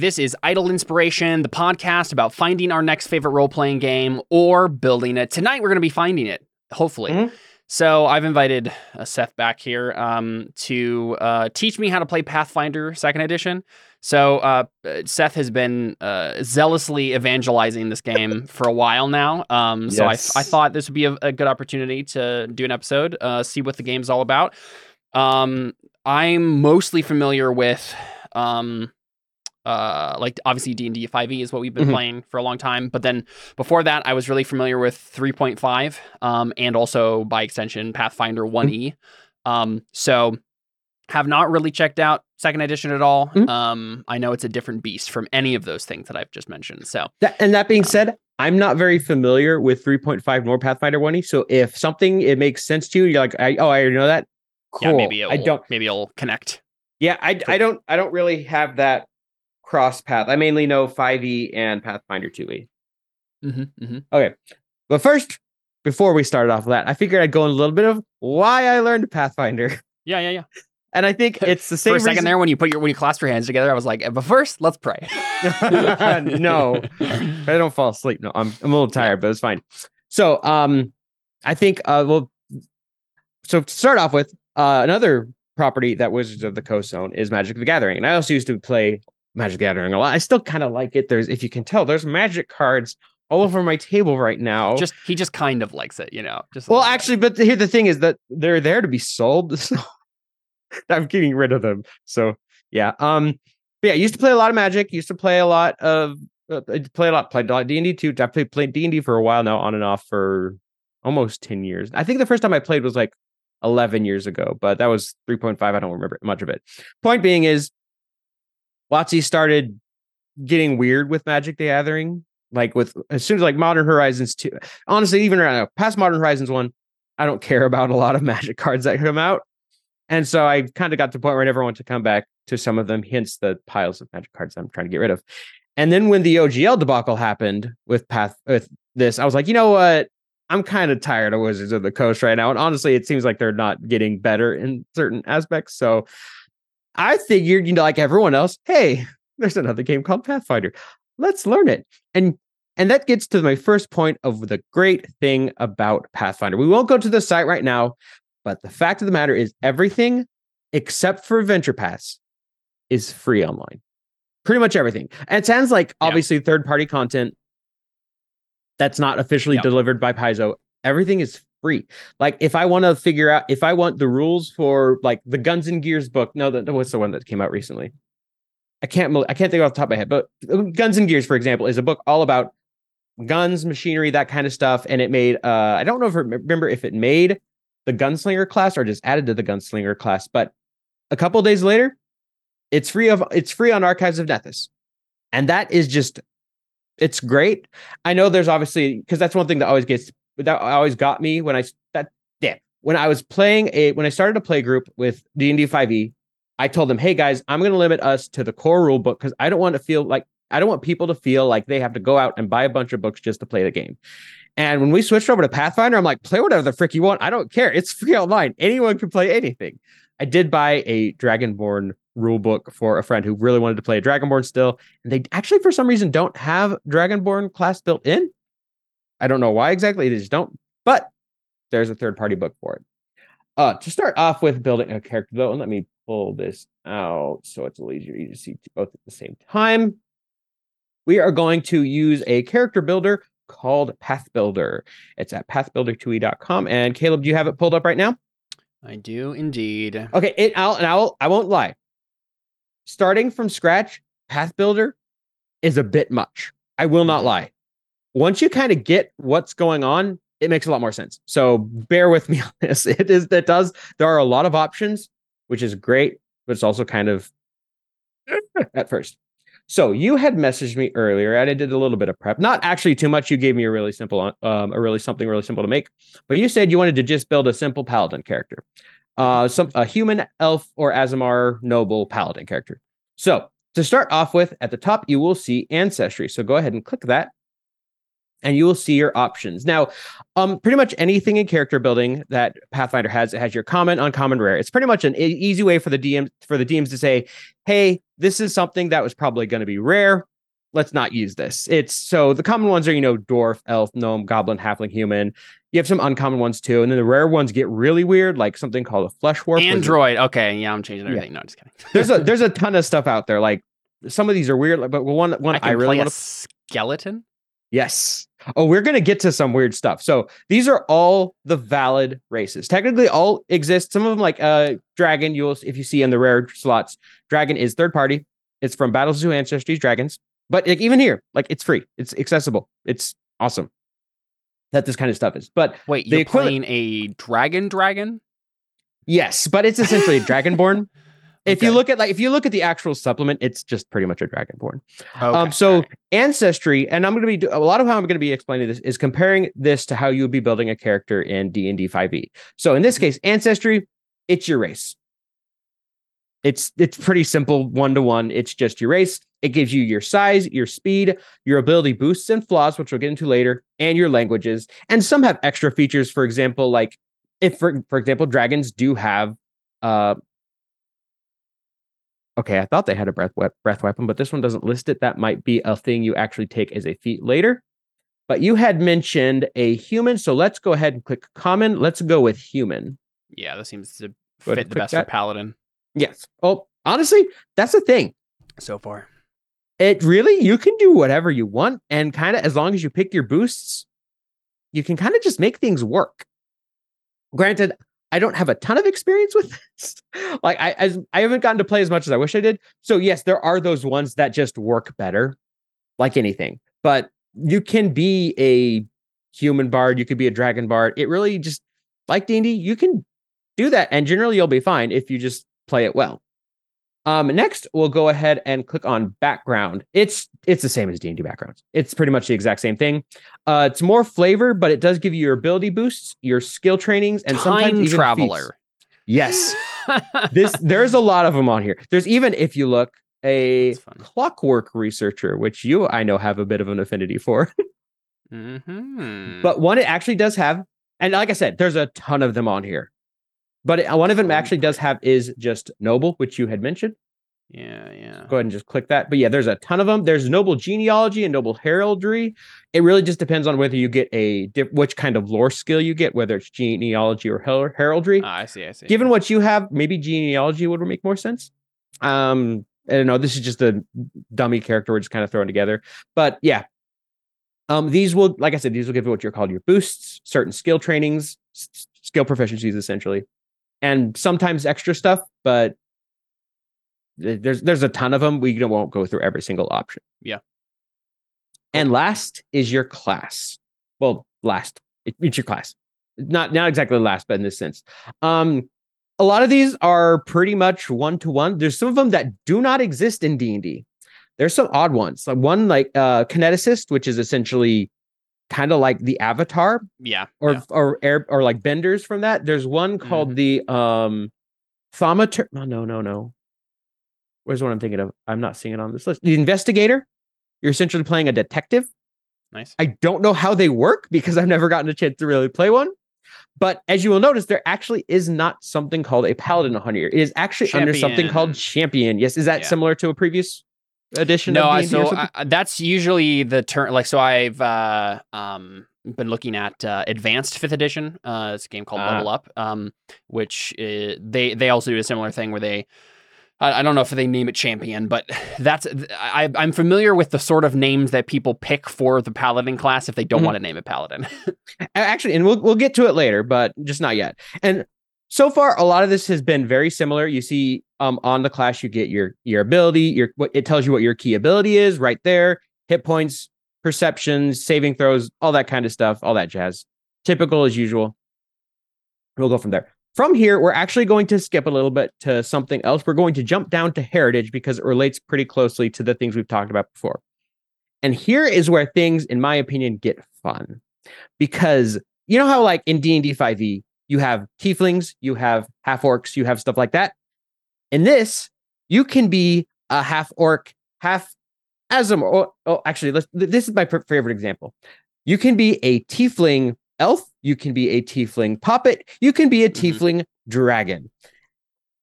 This is Idle Inspiration, the podcast about finding our next favorite role playing game or building it. Tonight, we're going to be finding it, hopefully. Mhm. So, I've invited uh, Seth back here um, to uh, teach me how to play Pathfinder Second Edition. So, uh, uh, Seth has been uh, zealously evangelizing this game for a while now. Um, so, I, Yes. I thought this would be a, a good opportunity to do an episode, uh, see what the game's all about. Um, I'm mostly familiar with. Uh like obviously d&d 5e is what we've been Mhm. playing for a long time but then before that i was really familiar with 3.5 um and also by extension pathfinder 1e um so have not really checked out second edition at all Mhm. um i know it's a different beast from any of those things that i've just mentioned so That, and that being Um, said, I'm not very familiar with 3.5 nor Pathfinder 1e. So if something it makes sense to you, you're like, I, oh, I already know that. Cool. yeah maybe it'll, I don't. maybe it'll connect Yeah, I, I don't. I don't really have that cross path. I mainly know 5e and Pathfinder 2e. hmm hmm Okay, but first, before we started off with that, I figured I'd go in a little bit of why I learned Pathfinder, yeah yeah yeah and I think it's the same for a second reason- there when you put your when you clasped your hands together i was like but first let's pray No. I don't fall asleep. No, I'm I'm a little tired, but it's fine. So, um, I think uh, well, so to start off with, uh, another property that Wizards of the Coast own is Magic the Gathering, and I also used to play Magic the Gathering a lot. I still kind of like it. There's, if you can tell, there's Magic cards all over my table right now. just he just kind of likes it, you know. Just well, actually, but here the thing is that they're there to be sold. So I'm getting rid of them. So yeah, um, but yeah, I used to play a lot of Magic. Used to play a lot of uh, I play a lot, played a lot D and D too. I played played D and D for a while now, on and off for almost ten years. I think the first time I played was like eleven years ago, but that was three point five. I don't remember much of it. Point being is, WotC started getting weird with Magic the Gathering. Like with as soon as like Modern Horizons two, honestly, even now, past Modern Horizons one, I don't care about a lot of Magic cards that come out. And so I kind of got to the point where I never want to come back to some of them, hence the piles of Magic cards I'm trying to get rid of. And then when the OGL debacle happened with Path with this, I was like, you know what? I'm kind of tired of Wizards of the Coast right now. And honestly, it seems like they're not getting better in certain aspects. So I figured, you know, like everyone else, hey, there's another game called Pathfinder. Let's learn it. And and that gets to my first point of the great thing about Pathfinder. We won't go to the site right now, but the fact of the matter is everything except for Adventure Paths is free online. Pretty much everything. And it sounds like Yeah. obviously third party content that's not officially Yeah. delivered by Paizo. Everything is free. Like if I want to figure out if I want the rules for like the Guns and Gears book. No, that what's the one that came out recently? I can't I can't think off the top of my head, but uh, Guns and Gears, for example, is a book all about guns, machinery, that kind of stuff. And it made uh I don't know if remember if it made the gunslinger class or just added to the gunslinger class, but a couple days later, it's free of it's free on Archives of Nethys. And that is just it's great. I know there's obviously because that's one thing that always gets that always got me when I that yeah when I was playing a when I started a play group with D and D five E, I told them, hey guys, I'm going to limit us to the core rule book because I don't want to feel like I don't want people to feel like they have to go out and buy a bunch of books just to play the game. And when we switched over to Pathfinder, I'm like, play whatever the frick you want. I don't care. It's free online. Anyone can play anything. I did buy a Dragonborn rule book for a friend who really wanted to play Dragonborn still. And they actually, for some reason, don't have Dragonborn class built in. I don't know why exactly. They just don't. But there's a third party book for it. Uh, to start off with building a character, though, and let me pull this out so it's a little easier to see both at the same time. We are going to use a character builder called Pathbuilder. It's at pathbuilder2e.com. And Caleb, do you have it pulled up right now? I do indeed. Okay, it I'll and I'll I won't lie. Starting from scratch, Pathbuilder is a bit much. I will not lie. Once you kind of get what's going on, it makes a lot more sense. So bear with me on this. It is that does there are a lot of options, which is great, but it's also kind of at first. So you had messaged me earlier, and I did a little bit of prep. Not actually too much. You gave me a really simple, um, a really something really simple to make. But you said you wanted to just build a simple paladin character, uh, some a human, elf, or Aasimar noble paladin character. So to start off with, at the top you will see ancestry. So go ahead and click that. And you will see your options. Now, um, pretty much anything in character building that Pathfinder has, it has your common, uncommon, rare. It's pretty much an easy way for the DM for the DMs to say, "Hey, this is something that was probably going to be rare. Let's not use this." It's so the common ones are you know dwarf, elf, gnome, goblin, halfling, human. You have some uncommon ones too, and then the rare ones get really weird, like something called a flesh warp. which Android. Okay, yeah, I'm changing Yeah. everything. No, I'm just kidding. There's a there's a ton of stuff out there. Like some of these are weird, like, but one one I I, really want a to skeleton. Yes. Oh, we're going to get to some weird stuff. So these are all the valid races. Technically, all exist. Some of them, like uh, Dragon, you'll if you see in the rare slots, Dragon is third party. It's from Battlezoo Ancestries Dragons. But like, even here, like it's free. It's accessible. It's awesome that this kind of stuff is. But Wait, you're equivalent- playing a dragon dragon? yes, but it's essentially a Dragonborn. If you look at like if you look at the actual supplement, it's just pretty much a Dragonborn. Okay, Um, so alright. ancestry, and I'm going to be do- a lot of how I'm going to be explaining this is comparing this to how you would be building a character in D and D 5e. So in this case, ancestry, it's your race. It's it's pretty simple, one to one. It's just your race. It gives you your size, your speed, your ability boosts and flaws, which we'll get into later, and your languages. And some have extra features. For example, like if for for example, dragons do have uh Okay, I thought they had a breath wep- breath weapon, but this one doesn't list it. That might be a thing you actually take as a feat later. But you had mentioned a human, so let's go ahead and click common. Let's go with human. yeah, that seems to Go fit the best that. for paladin Yes. Oh, honestly, that's the thing. so far. It really you can do whatever you want, and kind of as long as you pick your boosts, you can kind of just make things work. Granted, I don't have a ton of experience with this. Like I as I haven't gotten to play as much as I wish I did. So yes, there are those ones that just work better, like anything. But you can be a human bard, you could be a dragon bard. It really just like D&D, you can do that, and generally you'll be fine if you just play it well. Um, next, we'll go ahead and click on background. It's it's the same as D&D backgrounds. It's pretty much the exact same thing. Uh, it's more flavor, but it does give you your ability boosts, your skill trainings, and sometimes Time even feats. traveler. Yes, this there's a lot of them on here. There's even if you look a clockwork researcher, which you I know have a bit of an affinity for. Mhm. But one it actually does have, and like I said, there's a ton of them on here. But it- one of them actually does have is just noble, which you had mentioned. yeah, yeah. Go ahead and just click that. But yeah, there's a ton of them. There's noble genealogy and noble heraldry. It really just depends on whether you get a diff- which kind of lore skill you get, whether it's genealogy or her- heraldry. Ah, I see, I see. Given what you have, maybe genealogy would make more sense. Um, I don't know. This is just a dummy character we're just kind of throwing together. But yeah. Um, these will, like I said, these will give you what you're called your boosts, certain skill trainings, s- skill proficiencies essentially, and sometimes extra stuff, but there's there's a ton of them. We won't go through every single option. Yeah. And last is your class. Well, last. It- It's your class. Not not exactly last, but in this sense. Um, a lot of these are pretty much one to one. There's some of them that do not exist in D and D. There's some odd ones. Like one like uh kineticist, which is essentially kind of like the avatar yeah. or yeah. or air or like benders from that. There's one called the um thaumaturge. No, no, no, no. Where's what I'm thinking of? I'm not seeing it on this list. The investigator. You're essentially playing a detective. nice. I don't know how they work because I've never gotten a chance to really play one. But as you will notice, there actually is not something called a paladin on here. It is actually under something called champion. Yes, is that Yeah. similar to a previous edition? no, of I, D&D or so? I, that's usually the term. Like, so I've uh, um, been looking at uh, Advanced Fifth Edition. Uh, it's a game called Ah. Level Up, um, which uh, they they also do a similar thing where they. I I don't know if they name it champion, but that's I, I'm familiar with the sort of names that people pick for the paladin class if they don't Mhm. want to name it paladin. Actually and we'll we'll get to it later but just not yet and so far a lot of this has been very similar. You see um on the class you get your your ability your what it tells you what your key ability is right there. Hit points perceptions saving throws all that kind of stuff all that jazz. Typical as usual. We'll go from there. From here we're actually going to skip a little bit to something else. We're going to jump down to heritage because it relates pretty closely to the things we've talked about before. And here is where things in my opinion get fun. Because you know how like in D&D 5e you have tieflings, you have half orcs, you have stuff like that. In this, you can be a half orc, half Aasimar oh actually let's this is my favorite example. You can be a tiefling elf, you can be a tiefling puppet, you can be a Mhm. tiefling dragon.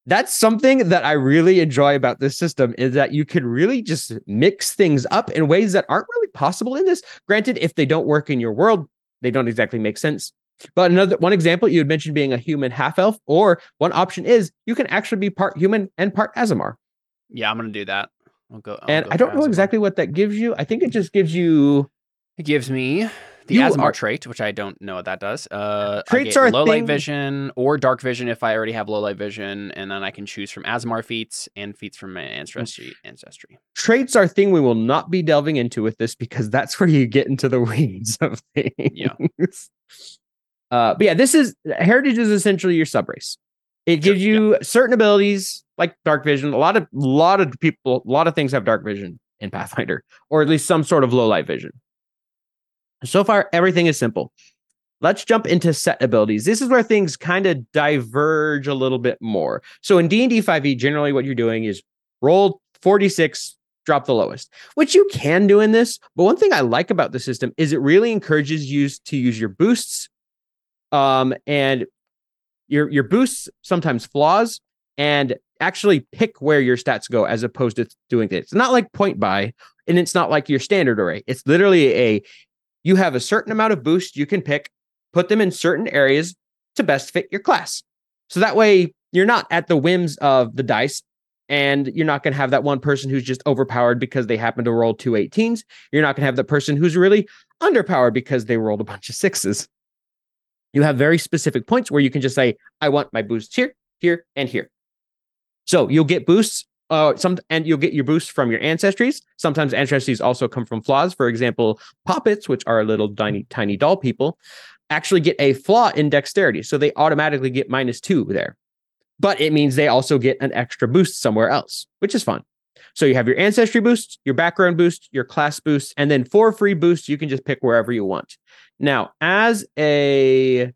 That's something that I really enjoy about this system is that you can really just mix things up in ways that aren't really possible in this. Granted, if they don't work in your world, they don't exactly make sense. But another one example, you had mentioned being a human half elf, or one option is you can actually be part human and part Aasimar. Yeah, I'm gonna do that. I'll go. I'll And go I don't know exactly what that gives you. I think it just gives you It gives me the Aasimar are- trait, which I don't know what that does. Uh, Traits are low light thing- vision or dark vision if I already have low light vision, and then I can choose from Aasimar feats and feats from my ancestry. Ancestry. traits are a thing we will not be delving into with this because that's where you get into the weeds of things. Yeah. Uh, but yeah, this is heritage is essentially your subrace. It Sure, gives you certain abilities like dark vision. A lot of lot of people, a lot of things have dark vision in Pathfinder, or at least some sort of low light vision. So far, everything is simple. Let's jump into set abilities. This is where things kind of diverge a little bit more. So in D&D 5e, generally what you're doing is roll 46, drop the lowest, which you can do in this. But one thing I like about the system is it really encourages you to use your boosts um, and your your boosts sometimes flaws and actually pick where your stats go as opposed to doing this. It's not like point buy and it's not like your standard array. It's literally a you have a certain amount of boost you can pick, put them in certain areas to best fit your class. So that way you're not at the whims of the dice and you're not going to have that one person who's just overpowered because they happen to roll two 18s. You're not going to have the person who's really underpowered because they rolled a bunch of sixes. You have very specific points where you can just say, I want my boosts here, here, and here. So you'll get boosts. Uh, some and you'll get your boosts from your ancestries. Sometimes ancestries also come from flaws. For example, puppets, which are little tiny, tiny doll people, actually get a flaw in dexterity, so they automatically get minus two there. But it means they also get an extra boost somewhere else, which is fun. So you have your ancestry boost, your background boost, your class boost, and then four free boosts you can just pick wherever you want. Now, as a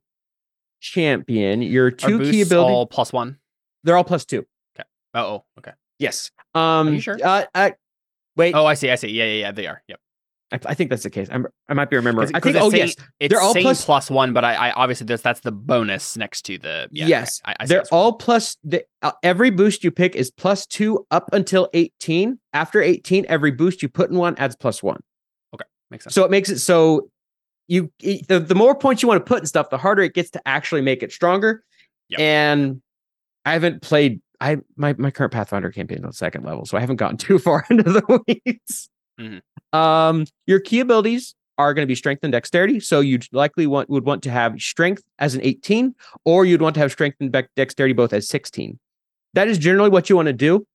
champion, your two key abilities all plus one? they're all plus two. Okay. oh, okay. Yes. Um, you sure? Uh, uh, wait, Oh, I see. I see. Yeah, yeah, yeah. They are. Yep. I, I think that's the case. I'm, I might be remembering. I think. Oh saying- yes, It's They're all plus- plus one, but I, I obviously that's that's the bonus next to the. Yeah, yes. I, I they're all plus. The, uh, every boost you pick is plus two up until eighteen. After eighteen, every boost you put in one adds plus one. Okay, makes sense. So it makes it so you the, the more points you want to put and stuff, the harder it gets to actually make it stronger. Yep. And I haven't played. I my my current Pathfinder campaign on second level, so I haven't gotten too far into the weeds. Mhm. Um, your key abilities are going to be strength and dexterity. So you'd likely want would want to have strength as an 18, or you'd want to have strength and dexterity both as 16. That is generally what you want to do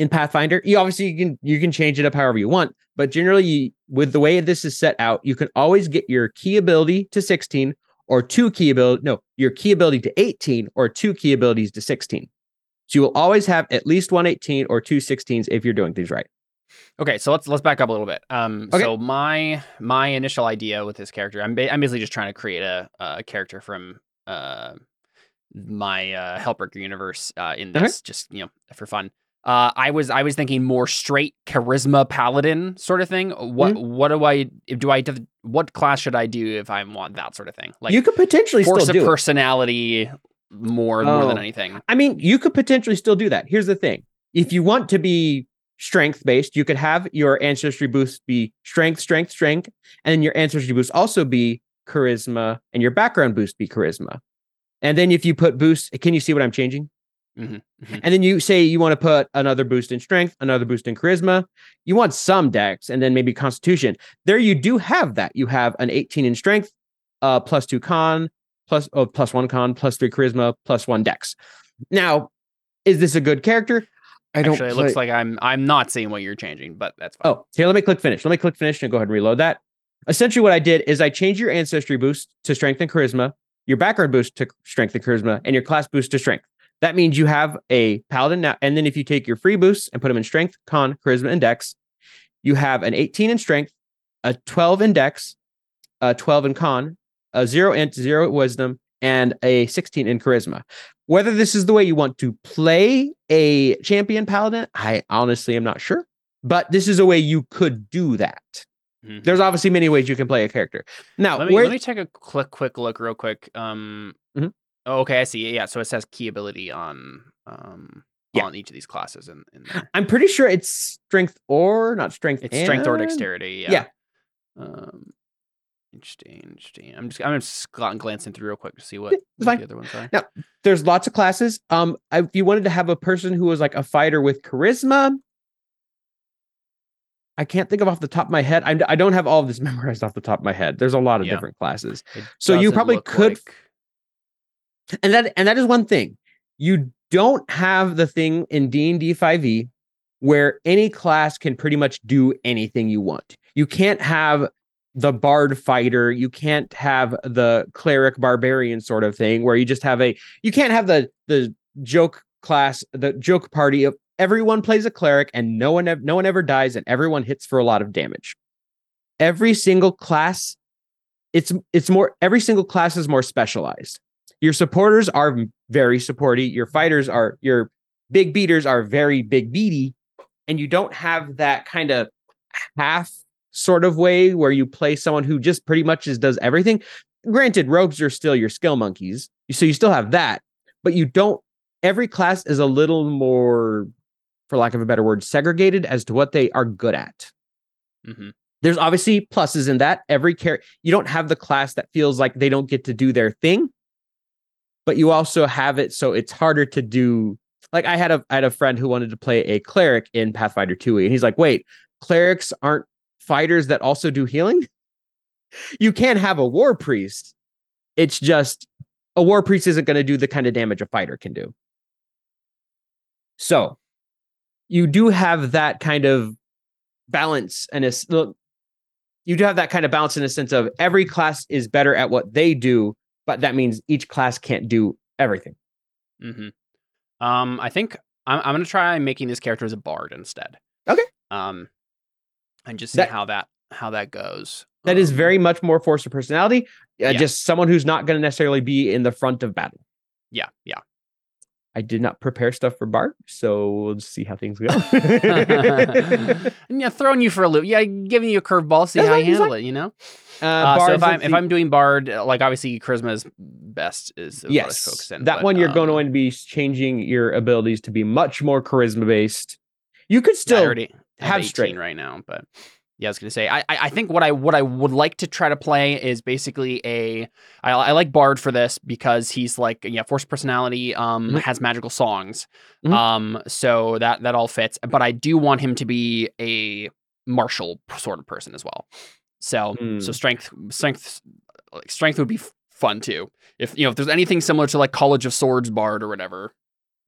in Pathfinder. You obviously you can you can change it up however you want, but generally you, with the way this is set out, you can always get your key ability to 16 or two key ability no, your key ability to 18 or two key abilities to 16. So you will always have at least one 18 or two 16s if you're doing things right. Okay, so let's let's back up a little bit. Um, Okay. so my my initial idea with this character, I'm ba- I'm basically just trying to create a a character from uh my uh Hellbreaker universe uh in Okay. this, just you know for fun. Uh, I was I was thinking more straight charisma paladin sort of thing. What Mm-hmm. what do I do I what class should I do if I want that sort of thing? Like you could potentially force still of do it. personality more more than Oh. anything. I mean, you could potentially still do that. Here's the thing. If you want to be strength based, you could have your ancestry boost be strength, strength, strength, and your ancestry boost also be charisma, and your background boost be charisma. And then if you put boost, can you see what I'm changing? Mhm, mhm. And then you say you want to put another boost in strength, another boost in charisma. You want some dex, and then maybe constitution. There you do have that. You have an 18 in strength, uh, plus two con, plus oh, plus one con, plus three charisma, plus one dex. Now, is this a good character? I don't. Actually, it play- looks like I'm I'm not seeing what you're changing, but that's fine. Oh, here, let me click finish. Let me click finish and go ahead and reload that. Essentially, what I did is I changed your ancestry boost to strength and charisma, your background boost to strength and charisma, and your class boost to strength. That means you have a paladin now. And then if you take your free boosts and put them in strength, con, charisma, and dex, you have an 18 in strength, a 12 in dex, a 12 in con, a zero int, zero wisdom, and a 16 in charisma. Whether this is the way you want to play a champion paladin, I honestly am not sure. But this is a way you could do that. Mhm. There's obviously many ways you can play a character. Now, Let me where let me take a quick quick look real quick. Um. Oh, okay, I see. Yeah, so it says key ability on um Yeah. on each of these classes, in, in. I'm pretty sure it's strength or not strength. it's strength or dexterity. Yeah. yeah. Um. Interesting. Interesting. I'm just I'm just glancing through real quick to see what, what the other ones are. Now- There's lots of classes. Um, I- if you wanted to have a person who was like a fighter with charisma, I can't think of off the top of my head. I'm, I don't have all of this memorized off the top of my head. There's a lot of Yeah. different classes. It So you probably could like- and that and that is one thing. You don't have the thing in d&d 5e where any class can pretty much do anything you want. You can't have the bard fighter you can't have the cleric barbarian sort of thing where you just have a you can't have the the joke class the joke party of everyone plays a cleric and no one no one ever dies and everyone hits for a lot of damage. Every single class it's it's more every single class is more specialized your supporters are very supporty your fighters are your big beaters are very big beady and you don't have that kind of half sort of way where you play someone who just pretty much just does everything. Granted rogues are still your skill monkeys so you still have that but you don't every class is a little more for lack of a better word segregated as to what they are good at. Mhm. there's obviously pluses in that. Every character you don't have the class that feels like they don't get to do their thing but you also have it so it's harder to do like i had a i had a friend who wanted to play a cleric in pathfinder 2e and he's like wait clerics aren't fighters that also do healing? You can have a war priest. It's just a war priest isn't going to do the kind of damage a fighter can do. So you do have that kind of balance and it's you do have that kind of balance in a sense of every class is better at what they do but that means each class can't do everything Mm-hmm. Um, I think I'm, I'm gonna try making this character as a bard instead. Okay. Um, and just see That- how that how that goes. That is Um, very much more force of personality uh, Yeah. just someone who's not going to necessarily be in the front of battle yeah yeah. I did not prepare stuff for bard so we'll just see how things go yeah, throwing you for a loop. Yeah, giving you a curveball, see That's how you handle it. You know. uh, Uh, so if I'm let's if. I'm doing bard, like obviously charisma is best is yes in. that but, one you're going um, to be changing your abilities to be much more charisma based you could still have 18 strength. right now, but yeah, I was gonna say I, I think what I what I would like to try to play is basically a I, I like Bard for this because he's like yeah force personality um Mhm. has magical songs Mhm. um so that that all fits but I do want him to be a martial sort of person as well so so Mm. strength strength like strength would be fun too if you know if there's anything similar to like College of Swords Bard or whatever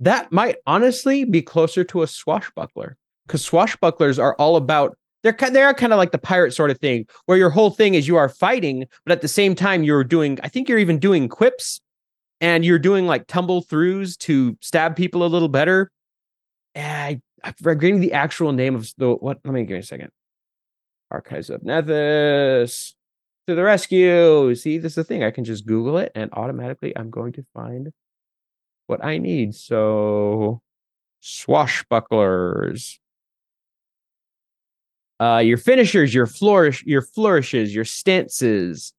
that might honestly be closer to a swashbuckler because swashbucklers are all about they're they are kind of like the pirate sort of thing where your whole thing is you are fighting but at the same time you're doing i think you're even doing quips and you're doing like tumble throughs to stab people a little better eh, i i'm forgetting the actual name of the what let me give me a second archives of nethys to the rescue see this is the thing i can just google it and automatically i'm going to find what I need. So swashbucklers. Uh your finishers, your flourish, your flourishes, your stances.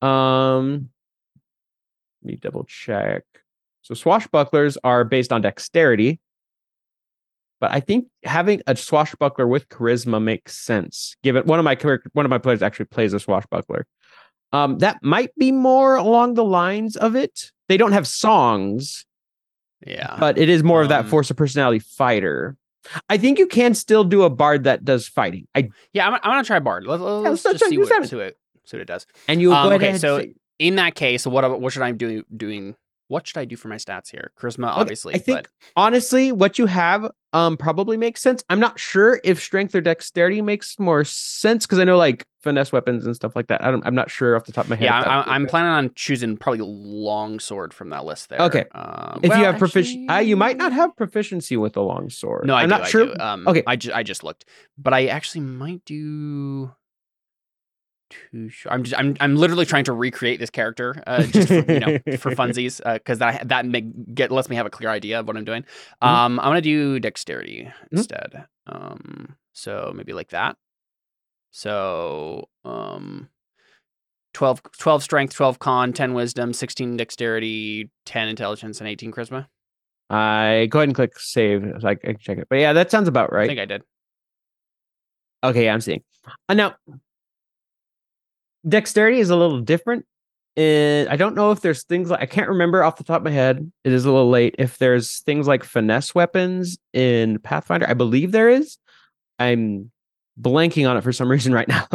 Um let me double check. So swashbucklers are based on dexterity. But I think having a swashbuckler with charisma makes sense. Given one of my one of my players actually plays a swashbuckler. Um, that might be more along the lines of it. They don't have songs, yeah but it is more of that Um, force of personality fighter. I think you can still do a bard that does fighting. I yeah I'm, I'm gonna try Bard let's, let's let's just see what, see what see what it does and you Um, go okay, so in that case, what what should I be do doing? What should I do for my stats here? Charisma, obviously. I think but honestly, what you have um probably makes sense. I'm not sure if strength or dexterity makes more sense because I know like finesse weapons and stuff like that. I don't. I'm not sure off the top of my head. yeah, I'm, I'm planning on choosing probably long sword from that list there. Okay. Uh, if well, you have proficiency, uh, you might not have proficiency with the long sword. No, I am not I sure. Um, Okay. I just I just looked, but I actually might do. Too sure. I'm just I'm I'm literally trying to recreate this character, uh, just for, you know for funsies, because that that make, get lets me have a clear idea of what I'm doing. Mhm. Um, I'm gonna do dexterity Mhm. instead. Um, so maybe like that. So, um, 12, 12 strength, 12 con, 10 wisdom, 16 dexterity, 10 intelligence, and 18 charisma. I go ahead and click save. So I can check it. But yeah, that sounds about right. I think I did. Okay, I'm seeing. Uh, now, dexterity is a little different. Uh, I don't know if there's things like I can't remember off the top of my head. It is a little late. If there's things like finesse weapons in Pathfinder, I believe there is. I'm blanking on it for some reason right now.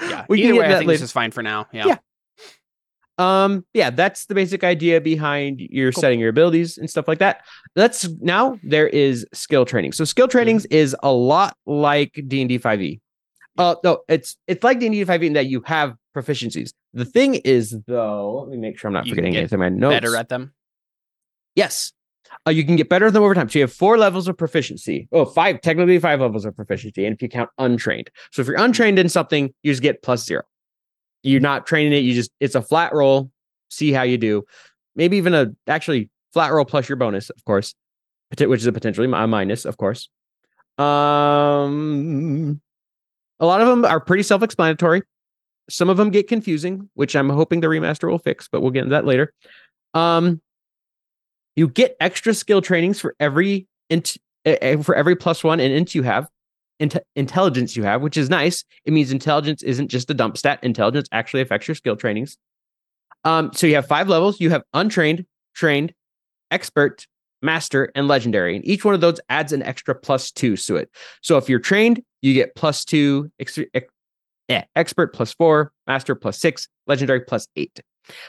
Yeah. we Either can way, I think later. this is fine for now. Yeah. Yeah. Um, yeah, that's the basic idea behind your Cool. setting your abilities and stuff like that. Let's now there is skill training. So skill trainings Mm-hmm. is a lot like D and D five E. Uh, no, it's it's like the and D five E in that you have proficiencies. The thing is, though, let me make sure I'm not You forgetting get anything. I know. Better at them. yes, uh, you can get better at them over time. So you have four levels of proficiency. Oh, five technically five levels of proficiency, and if you count untrained. So if you're untrained in something, you just get plus zero. You're not training it. You just it's a flat roll. See how you do. Maybe even a actually flat roll plus your bonus, of course, which is a potentially a minus, of course. Um, a lot of them are pretty self-explanatory. Some of them get confusing, which I'm hoping the remaster will fix, but we'll get into that later. Um, you get extra skill trainings for every int eh, eh, for every plus one and int you have, int- intelligence you have, which is nice. It means intelligence isn't just a dump stat. Intelligence actually affects your skill trainings. Um, so you have five levels. You have untrained, trained, expert, master, and legendary, and each one of those adds an extra plus two to it. So if you're trained, you get plus two, ex- ex- eh, expert plus four, master plus six, legendary plus eight.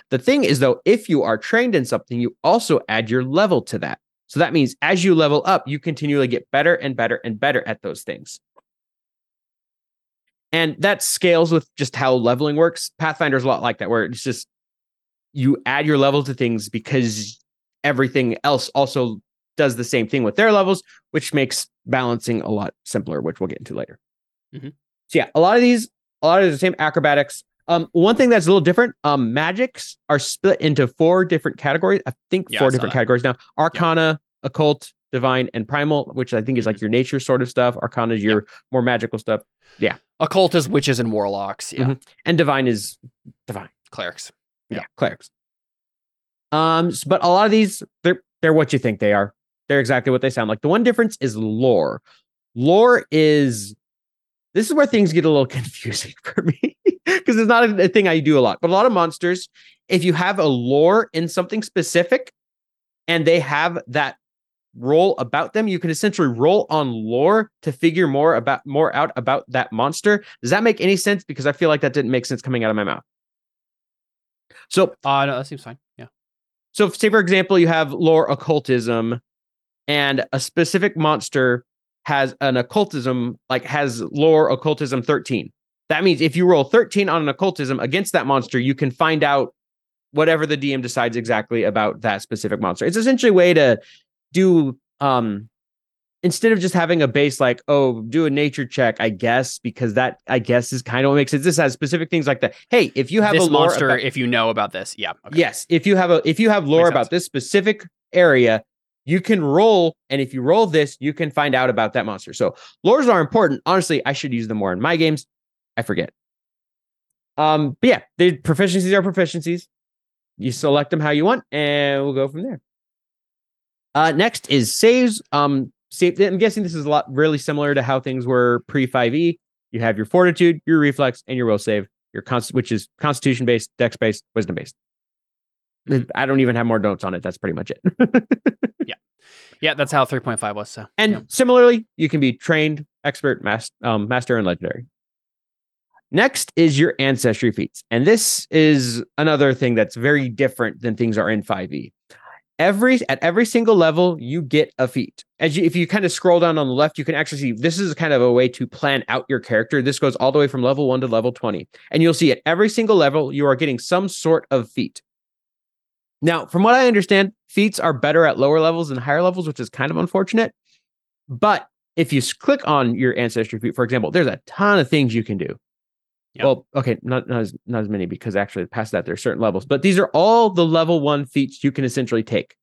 The thing is, though, if you are trained in something, you also add your level to that. So that means as you level up, you continually get better and better and better at those things. And that scales with just how leveling works. Pathfinder's a lot like that, where it's just you add your level to things because everything else also does the same thing with their levels, which makes balancing a lot simpler, which we'll get into later. Mhm. So yeah, a lot of these, a lot of the same acrobatics. Um, one thing that's a little different, um, magics are split into four different categories. I think Yeah, four saw different that. categories now: Arcana, Occult, Divine, and Primal, which I think is like your nature sort of stuff. Arcana is your more magical stuff, Yeah. Occult is witches and warlocks. Yeah. Mhm. and Divine is divine. Clerics. Yeah, clerics. Um, but a lot of these, they're they're what you think they are. They're exactly what they sound like. The one difference is lore. Lore is this is where things get a little confusing for me because it's not a, thing I do a lot. But a lot of monsters, if you have a lore in something specific, and they have that roll about them, you can essentially roll on lore to figure more about more out about that monster. Does that make any sense? Because I feel like that didn't make sense coming out of my mouth. So Uh, no, that seems fine. Yeah. so, say for example, you have lore occultism, and a specific monster has an occultism, like has lore occultism 13. That means if you roll 13 on an occultism against that monster, you can find out whatever the DM decides exactly about that specific monster. It's essentially a way to do um instead of just having a base like, oh, do a nature check, I guess, because that I guess is kind of what makes it This has specific things like that. Hey, if you have this a monster, about- if you know about this, yeah. Okay. Yes, if you have a if you have lore about this specific area, you can roll, and if you roll this, you can find out about that monster. So lores are important. Honestly, I should use them more in my games. I forget. Um, but yeah, the proficiencies are proficiencies. You select them how you want, and we'll go from there. Uh, next is saves. Um, save. I'm guessing this is a lot really similar to how things were pre 5e. You have your fortitude, your reflex, and your will save. Your const, which is constitution based, dex based, wisdom based. I don't even have more notes on it. That's pretty much it. Yeah, Yeah, that's how 3.5 was. So and yeah. similarly, you can be trained, expert, mas- um, master, and legendary. Next is your ancestry feats. And this is another thing that's very different than things are in 5e. Every at every single level, you get a feat. As you, if you kind of scroll down on the left, you can actually see this is kind of a way to plan out your character. This goes all the way from level one to level 20. And you'll see at every single level, you are getting some sort of feat. Now, from what I understand, feats are better at lower levels than higher levels, which is kind of unfortunate. But if you click on your ancestry feat, for example, there's a ton of things you can do. Yep. Well, okay, not not as, not as many because actually past that there are certain levels, but these are all the level one feats you can essentially take.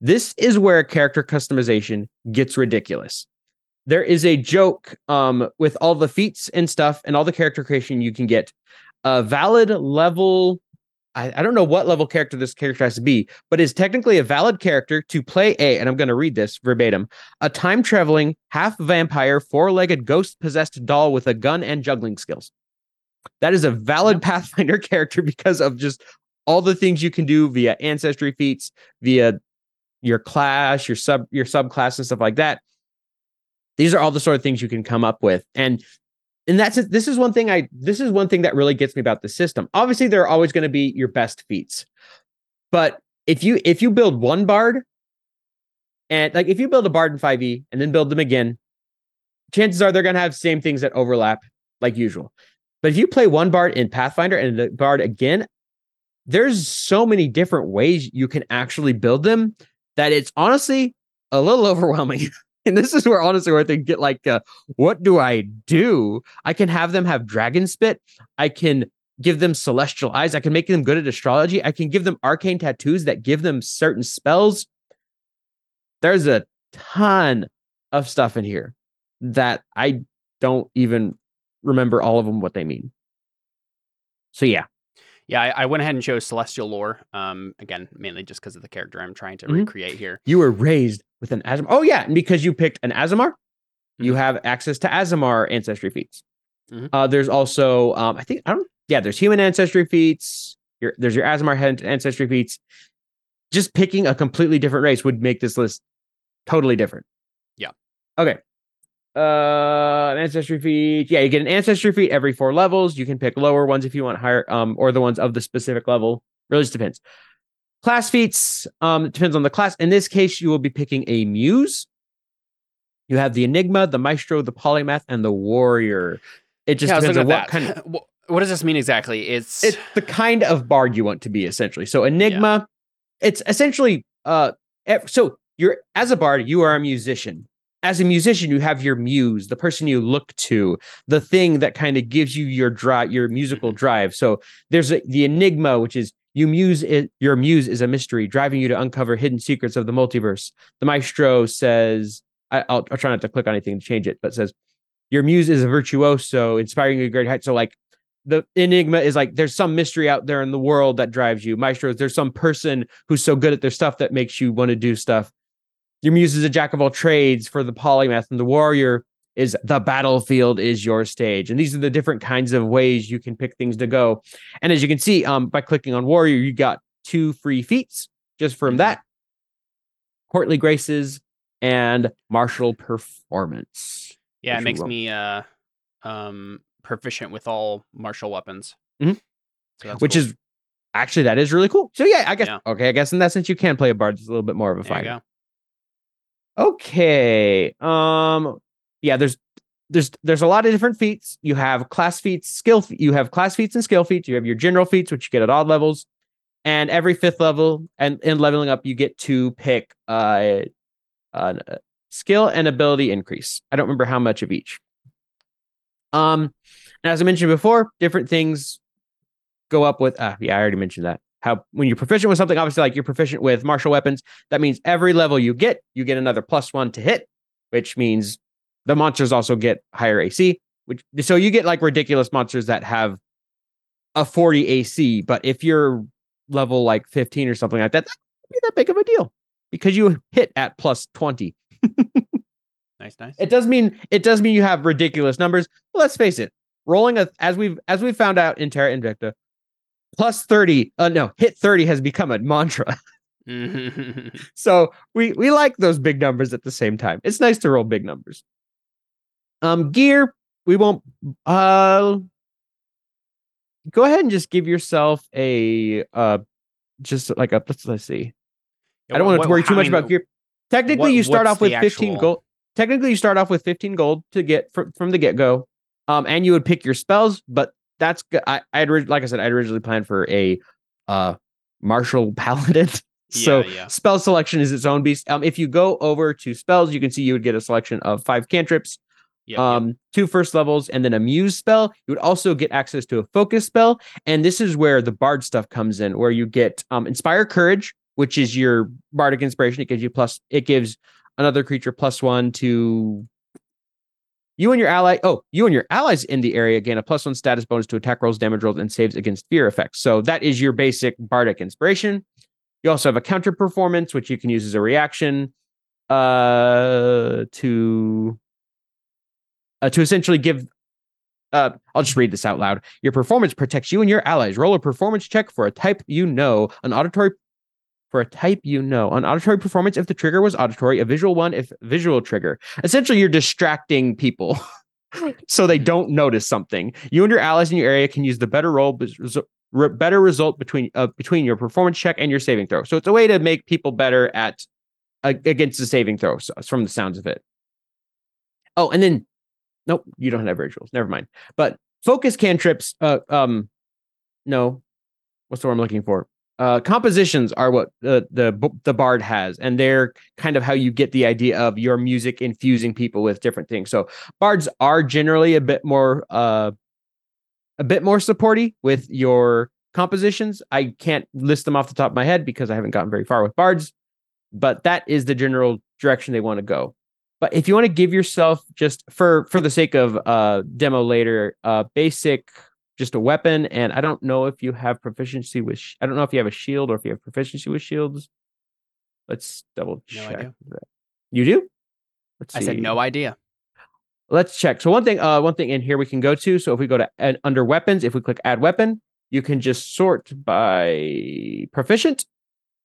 This is where character customization gets ridiculous. there is a joke um with all the feats and stuff and all the character creation you can get a valid level I, I don't know what level character this character has to be, but is technically a valid character to play a, and I'm going to read this verbatim, a time traveling, half vampire, four legged ghost possessed doll with a gun and juggling skills. That is a valid. Pathfinder character because of just all the things you can do via ancestry feats, via your class, your sub, your subclass, and stuff like that. These are all the sort of things you can come up with, and and that's. This is one thing I. This is one thing that really gets me about the system. Obviously, there are always going to be your best feats, but if you if you build one bard, and like if you build a bard in five E and then build them again, chances are they're going to have same things that overlap like usual. But if you play one bard in Pathfinder and the bard again, there's so many different ways you can actually build them that it's honestly a little overwhelming. And this is where honestly where they get like, uh, what do I do? I can have them have dragon spit. I can give them celestial eyes. I can make them good at astrology. I can give them arcane tattoos that give them certain spells. There's a ton of stuff in here that I don't even remember all of them what they mean. So yeah, Yeah, I, I went ahead and chose Celestial Lore. Um, again, mainly just because of the character I'm trying to Mhm. recreate here. you were raised with an Aasimar. Oh yeah, and because you picked an Aasimar, you Mhm. have access to Aasimar ancestry feats. Mhm. Uh, there's also um, I think I don't. Yeah, there's human ancestry feats. Your, there's your Aasimar ancestry feats. Just picking a completely different race would make this list totally different. Yeah. Okay. Uh, an ancestry feat. Yeah, you get an ancestry feat every four levels. You can pick lower ones if you want higher, um, or the ones of the specific level. Really just depends. Class feats. Um, depends on the class. In this case, you will be picking a muse. You have the enigma, the maestro, the polymath, and the warrior. It just yeah, depends on what at kind of. What- does this mean exactly? It's, it's the kind of bard you want to be essentially so enigma it's essentially uh so you're as a bard you are a musician as a musician you have your muse the person you look to the thing that kind of gives you your drive your musical Mhm. drive so there's a, the enigma which is you muse it, your muse is a mystery driving you to uncover hidden secrets of the multiverse the maestro says I, I'll, I'll try not to click on anything to change it but says your muse is a virtuoso inspiring you great heights so like the enigma is like there's some mystery out there in the world that drives you. Maestro, there's some person who's so good at their stuff that makes you want to do stuff. Your muse is a jack of all trades for the polymath, and the warrior is the battlefield is your stage. And these are the different kinds of ways you can pick things to go. And as you can see, um, by clicking on warrior, you got two free feats just from Mhm. that. Courtly graces and martial performance. yeah, it makes me uh, um, proficient with all martial weapons. Mhm. So which cool. is actually that is really cool. So yeah, I guess Yeah. okay. I guess in that sense you can play a bard. It's a little bit more of a fight. Okay. Um. Yeah. There's there's there's a lot of different feats. You have class feats, skill. You have class feats and skill feats. You have your general feats, which you get at odd levels, and every fifth level and in leveling up, you get to pick uh, uh skill and ability increase. I don't remember how much of each. Um, and as I mentioned before, different things go up with. Ah, yeah, I already mentioned that. How when you're proficient with something, obviously, like you're proficient with martial weapons, that means every level you get, you get another plus one to hit, which means the monsters also get higher AC. Which so you get like ridiculous monsters that have a 40 AC, but if you're level like 15 or something like that, that be that big of a deal because you hit at plus 20. Nice, nice. It does mean it does mean you have ridiculous numbers. But let's face it, rolling a as we've as we found out in Terra Invicta, plus 30, uh no, hit 30 has become a mantra. Mhm. So we we like those big numbers at the same time. It's nice to roll big numbers. Um gear, we won't uh go ahead and just give yourself a uh just like a let's let's see. I don't want to worry too much many- about gear. Technically, what- you start off with the 15 actual- gold. Technically, you start off with 15 gold to get from, from the get go. Um, and you would pick your spells, but that's good. I I'd like I said, I'd originally planned for a uh martial paladin. so Yeah, yeah. spell selection is its own beast. Um, if you go over to spells, you can see you would get a selection of five cantrips, Yep, yep. um, two first levels, and then a muse spell. You would also get access to a focus spell, and this is where the bard stuff comes in, where you get um, inspire courage, which is your bardic inspiration. It gives you plus. It gives another creature plus one to You and your ally, oh, you and your allies in the area gain a plus one status bonus to attack rolls, damage rolls, and saves against fear effects. So that is your basic bardic inspiration. You also have a counter performance, which you can use as a reaction uh, to uh, to essentially give. Uh, I'll just read this out loud. Your performance protects you and your allies. Roll a performance check for a type you know. An auditory for a type you know. An auditory performance if the trigger was auditory. A visual one if visual trigger. Essentially, you're distracting people. so they don't notice something. You and your allies in your area can use the better roll better result between uh, between your performance check and your saving throw. So it's a way to make people better at uh, against the saving throw so, from the sounds of it. Oh, and then Nope, you don't have rituals. Never mind. But focus cantrips. Uh, um, no, what's the word I'm looking for? Uh, compositions are what the the the bard has, and they're kind of how you get the idea of your music infusing people with different things. So bards are generally a bit more uh, a bit more supporty with your compositions. I can't list them off the top of my head because I haven't gotten very far with bards, but that is the general direction they want to go. But if you want to give yourself just for for the sake of uh demo later, uh basic just a weapon, and I don't know if you have proficiency with. Sh- I don't know if you have a shield or if you have proficiency with shields. Let's double check. No that. You do? Let's see. I said no idea. Let's check. So one thing, uh, one thing in here we can go to. So if we go to add, under weapons, if we click add weapon, you can just sort by proficient,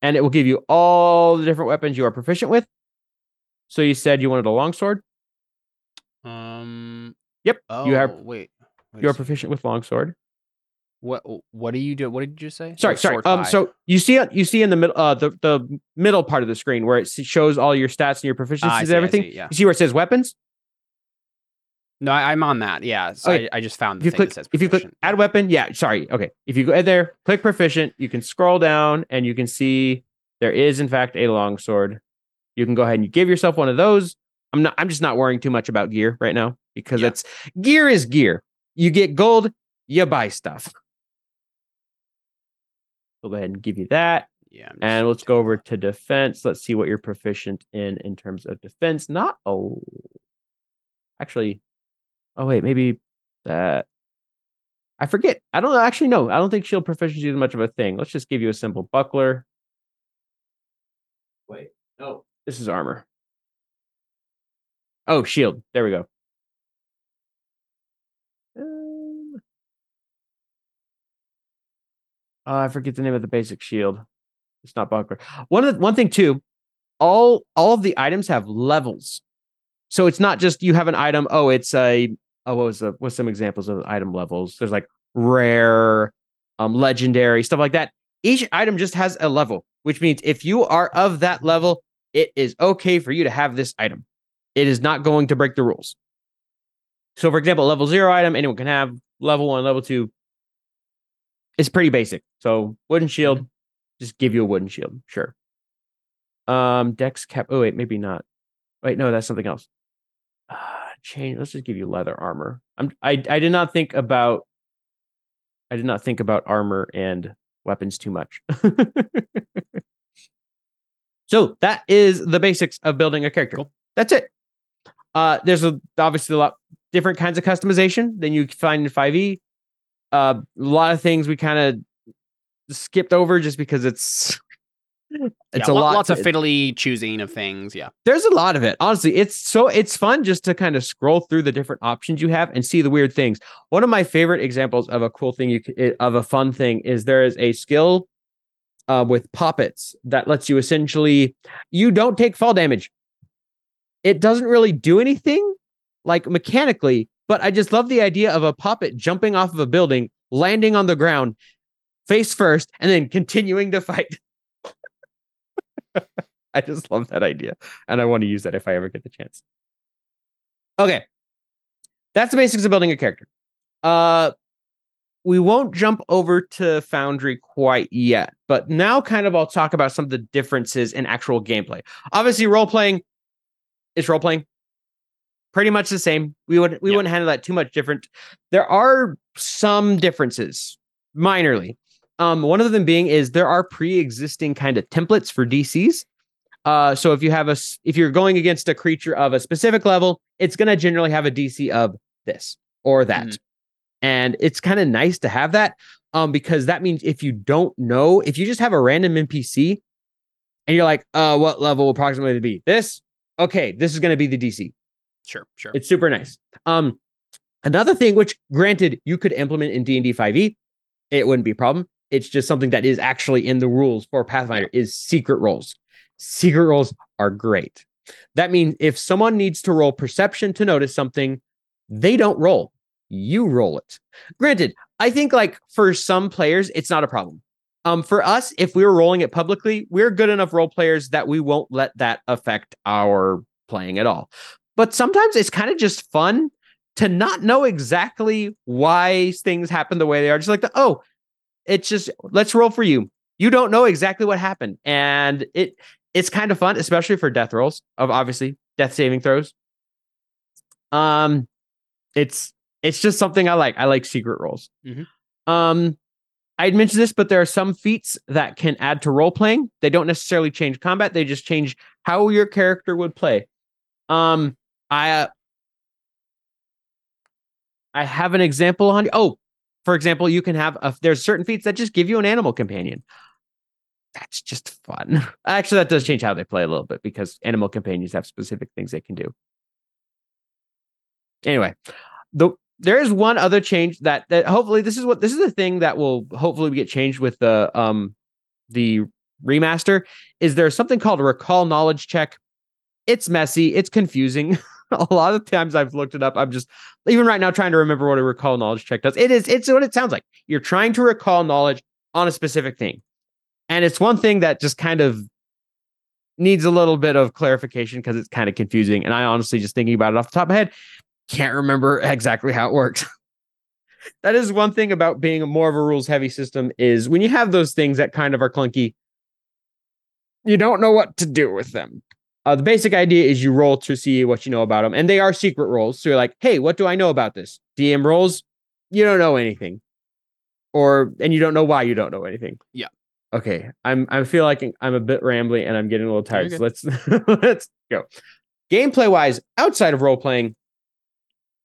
and it will give you all the different weapons you are proficient with. So you said you wanted a longsword? Um. Yep. Oh, you have. Wait. wait you are proficient with longsword. What What do you do? What did you say? Sorry, sorry. Um. So you see you see in the middle, uh, the the middle part of the screen where it shows all your stats and your proficiencies ah, see, and everything. See, yeah. You see where it says weapons. No, I, am on that. Yeah. So okay. I, I, just found the if you click, If you click add weapon, yeah. Sorry. Okay. If you go there, click proficient, you can scroll down and you can see there is in fact a longsword you can go ahead and you give yourself one of those. I'm not I'm just not worrying too much about gear right now because yeah. it's gear is gear. You get gold, you buy stuff. We'll go ahead and give you that. Yeah. And let's go over to defense. Let's see what you're proficient in in terms of defense. Not oh, actually, oh wait, maybe that. I forget. I don't actually know. I don't think shield proficiency is much of a thing. Let's just give you a simple buckler. Wait, no, this is armor. Oh, shield. There we go. Um, oh, I forget the name of the basic shield. It's not buckler. One of the, one thing too, all all of the items have levels. So it's not just you have an item. Oh, it's a oh, what was the what's some examples of item levels? There's like rare, um, legendary stuff like that. Each item just has a level, which means if you are of that level, it is okay for you to have this item. It is not going to break the rules. So, for example, level zero item, anyone can have. Level one, level two, it's pretty basic. So, wooden shield, mm-hmm. just give you a wooden shield. Sure. Um, Dex cap. Oh, wait, maybe not. Wait, no, that's something else. Uh, change. Let's just give you leather armor. I'm. I. I did not think about. I did not think about armor and weapons too much. So that is the basics of building a character. That's it. Uh, there's a, obviously a lot different kinds of customization than you find in 5e. Uh, a lot of things we kind of skipped over just because it's it's yeah, a lot lots of fiddly choosing of things yeah there's a lot of it honestly it's so it's fun just to kind of scroll through the different options you have and see the weird things one of my favorite examples of a cool thing you of a fun thing is there is a skill uh, with poppets that lets you essentially you don't take fall damage. It doesn't really do anything like mechanically, but I just love the idea of a poppet jumping off of a building, landing on the ground, face first, and then continuing to fight. I just love that idea, and I want to use that if I ever get the chance. Okay, that's the basics of building a character. Uh, we won't jump over to Foundry quite yet, but now kind of I'll talk about some of the differences in actual gameplay. Obviously, role playing is role playing. Pretty much the same. We would we wouldn't handle that too much different. There are some differences, minorly. Um, one of them being is there are pre-existing kind of templates for DCs. Uh, so if you have a if you're going against a creature of a specific level, it's going to generally have a DC of this or that, Mhm. And it's kind of nice to have that. Um, because that means if you don't know, if you just have a random NPC, and you're like, uh, what level will approximately be this? Okay, this is going to be the DC. Sure, sure. It's super nice. Um, another thing, which granted you could implement in D and D five E, it wouldn't be a problem. It's just something that is actually in the rules for Pathfinder is secret rolls. Secret rolls are great. That means if someone needs to roll perception to notice something, they don't roll. You roll it. Granted, I think like for some players, it's not a problem. Um, for us, if we were rolling it publicly, we're good enough role players that we won't let that affect our playing at all. But sometimes it's kind of just fun to not know exactly why things happen the way they are. Just like the oh, it's just let's roll for you. You don't know exactly what happened, and it it's kind of fun, especially for death rolls of obviously death saving throws. Um, it's it's just something I like. I like secret rolls. Mhm. Um, I'd mentioned this, but there are some feats that can add to role playing. They don't necessarily change combat; they just change how your character would play. Um, I uh, I have an example on. Oh, for example, you can have a, there's certain feats that just give you an animal companion. That's just fun. Actually, that does change how they play a little bit because animal companions have specific things they can do. Anyway, the there is one other change that that hopefully this is what this is the thing that will hopefully get changed with the um the remaster is there's something called a recall knowledge check. It's messy, it's confusing. a lot of times I've looked it up. I'm just even right now trying to remember what a recall knowledge check does. It is it's what it sounds like. You're trying to recall knowledge on a specific thing. And it's one thing that just kind of needs a little bit of clarification because it's kind of confusing. And I honestly just thinking about it off the top of my head, can't remember exactly how it works. that is one thing about being more of a rules heavy system is when you have those things that kind of are clunky, you don't know what to do with them. Uh, the basic idea is you roll to see what you know about them, and they are secret rolls. So you're like, hey, what do I know about this? DM rolls, you don't know anything, or and you don't know why you don't know anything. Yeah. Okay, I'm I feel like I'm a bit rambly and I'm getting a little tired. So let's let's go. Gameplay wise, outside of role playing,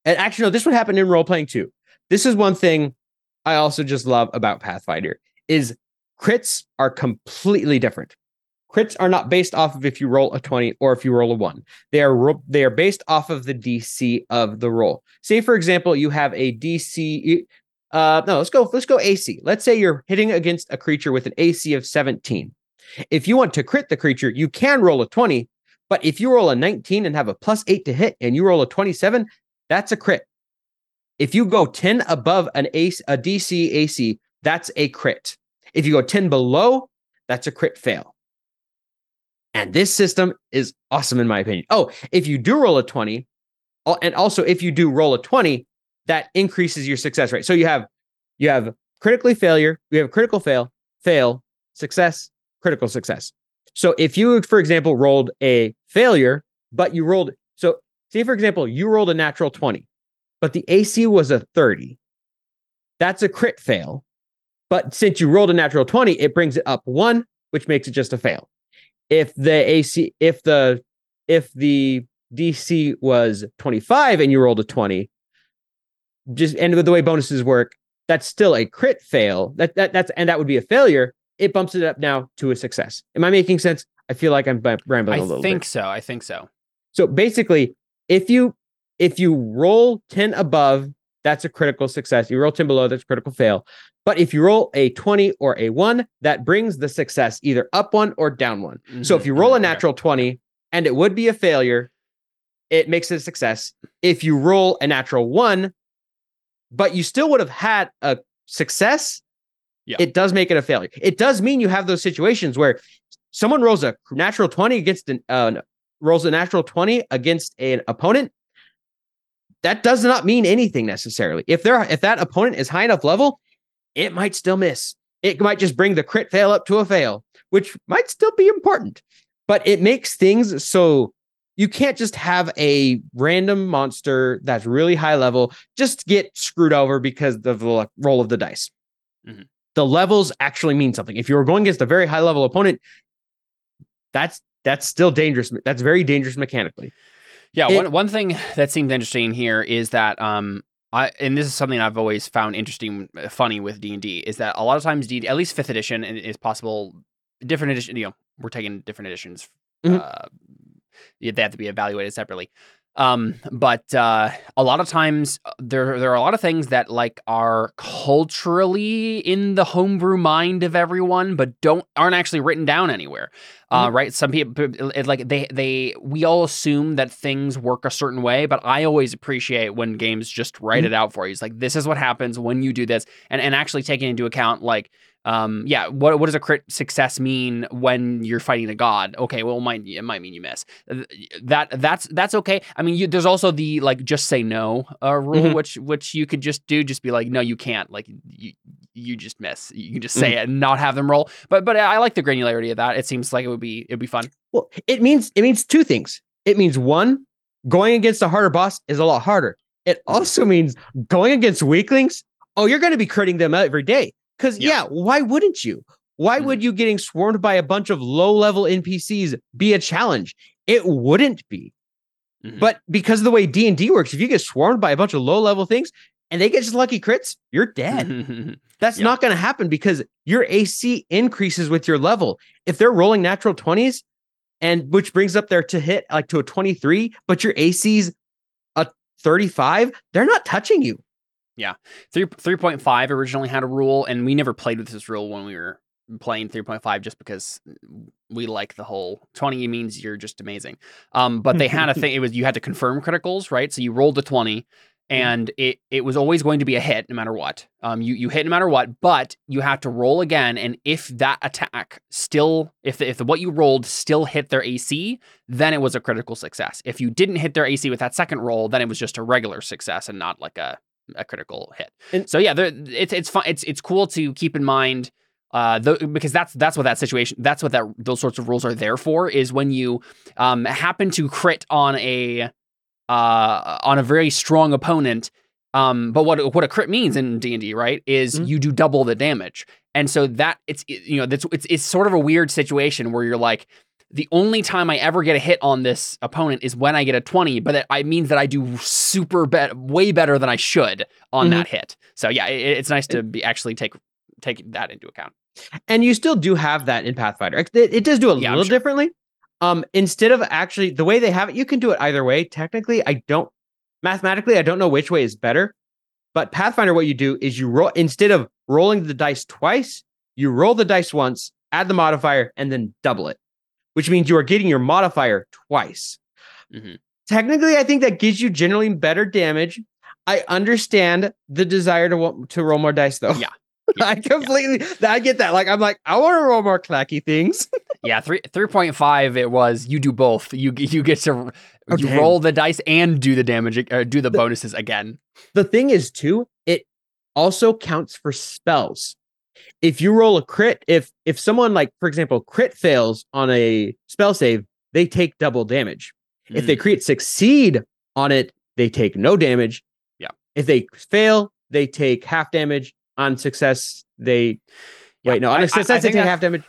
and actually no, this would happen in role playing too. This is one thing I also just love about Pathfinder is crits are completely different. Crits are not based off of if you roll a 20 or if you roll a 1. They are ro- they are based off of the DC of the roll. Say for example, you have a DC uh no, let's go let's go AC. Let's say you're hitting against a creature with an AC of 17. If you want to crit the creature, you can roll a 20, but if you roll a 19 and have a plus 8 to hit and you roll a 27, that's a crit. If you go 10 above an ace, a DC AC, that's a crit. If you go 10 below, that's a crit fail. And this system is awesome in my opinion. Oh, if you do roll a 20, and also if you do roll a 20, that increases your success rate. So you have you have critically failure, you have critical fail, fail, success, critical success. So if you, for example, rolled a failure, but you rolled so say for example, you rolled a natural 20, but the AC was a 30. That's a crit fail. But since you rolled a natural 20, it brings it up one, which makes it just a fail. If the AC, if the if the DC was 25 and you rolled a 20, just and with the way bonuses work, that's still a crit fail. That that that's and that would be a failure. It bumps it up now to a success. Am I making sense? I feel like I'm rambling I a little I think bit. so. I think so. So basically, if you if you roll 10 above, that's a critical success. You roll 10 below, that's critical fail. But if you roll a 20 or a 1, that brings the success either up one or down one. So if Mhm, you roll a natural 20 and it would be a failure, it makes it a success. If you roll a natural 1, but you still would have had a success, Yeah. it does make it a failure. It does mean you have those situations where someone rolls a natural 20 against an uh, rolls a natural 20 against an opponent. That does not mean anything necessarily. If they're if that opponent is high enough level, it might still miss. It might just bring the crit fail up to a fail, which might still be important. But it makes things so you can't just have a random monster that's really high level just get screwed over because of the roll of the dice. Mhm. The levels actually mean something. If you're going against a very high level opponent, that's that's still dangerous. That's very dangerous mechanically. Yeah, It- one one thing that seems interesting here is that um I and this is something I've always found interesting, uh, funny with D and D is that a lot of times D at least fifth edition and is possible different edition. You know, we're taking different editions. Mhm. Uh, they have to be evaluated separately. Um, but uh, a lot of times uh, there there are a lot of things that like are culturally in the homebrew mind of everyone, but don't aren't actually written down anywhere. Uh, right? Some people it, like they they we all assume that things work a certain way, but I always appreciate when games just write Mhm. it out for you. It's like this is what happens when you do this, and and actually taking into account like um yeah what what does a crit success mean when you're fighting a god okay well it might it might mean you miss that that's that's okay i mean you, there's also the like just say no uh, rule Mhm. which which you could just do just be like no you can't like you you just miss you can just say it and not have them roll but but i like the granularity of that it seems like it would be it'd be fun Well, it means it means two things. It means one, going against a harder boss is a lot harder. It also means going against weaklings. Oh, you're going to be critting them every day. Because Yeah. yeah. why wouldn't you? Why Mhm. would you getting swarmed by a bunch of low level NPCs be a challenge? It wouldn't be. Mhm. But because of the way D and D works, if you get swarmed by a bunch of low level things and they get just lucky crits, you're dead. That's Yeah. not going to happen because your AC increases with your level. If they're rolling natural 20s and which brings up their to hit like to a 23, but your AC's a 35, they're not touching you. Yeah. Three three point five originally had a rule, and we never played with this rule when we were playing three point five, just because we like the whole twenty means you're just amazing. Um, but they had a thing; it was you had to confirm criticals, right? So you rolled a twenty, and it it was always going to be a hit no matter what. Um, you you hit no matter what, but you have to roll again, and if that attack still, if the, if the, what you rolled still hit their AC, then it was a critical success. If you didn't hit their AC with that second roll, then it was just a regular success and not like a a critical hit. And- so yeah, there, it's it's fun. It's it's cool to keep in mind. Uh, because that's that's what that situation that's what that those sorts of rules are there for is when you um happen to crit on a uh on a very strong opponent um but what what a crit means in D&D right is Mhm. you do double the damage and so that it's you know that's it's it's sort of a weird situation where you're like the only time I ever get a hit on this opponent is when I get a 20, but it, it means that I do super bet way better than I should on Mhm. that hit. So yeah, it, it's nice to be actually take take that into account. And you still do have that in Pathfinder. It, it does do a Yeah, little sure. differently. Um, instead of actually the way they have it, you can do it either way. Technically, I don't mathematically, I don't know which way is better. But Pathfinder, what you do is you roll instead of rolling the dice twice, you roll the dice once, add the modifier, and then double it, which means you are getting your modifier twice. Mhm. Technically, I think that gives you generally better damage. I understand the desire to want to roll more dice, though. Yeah. I completely, I get that. Like, I'm like, I want to roll more clacky things. Yeah, three three point five. It was you do both. You you get to Oh, you roll the dice and do the damage, uh, do the bonuses again. the thing is, too, it also counts for spells. If you roll a crit, if if someone like, for example, crit fails on a spell save, they take double damage. If they Mm. crit succeed on it, they take no damage. Yeah. If they fail, they take half damage. On success, they Yeah, wait. No, on I- success, I they take that- half damage.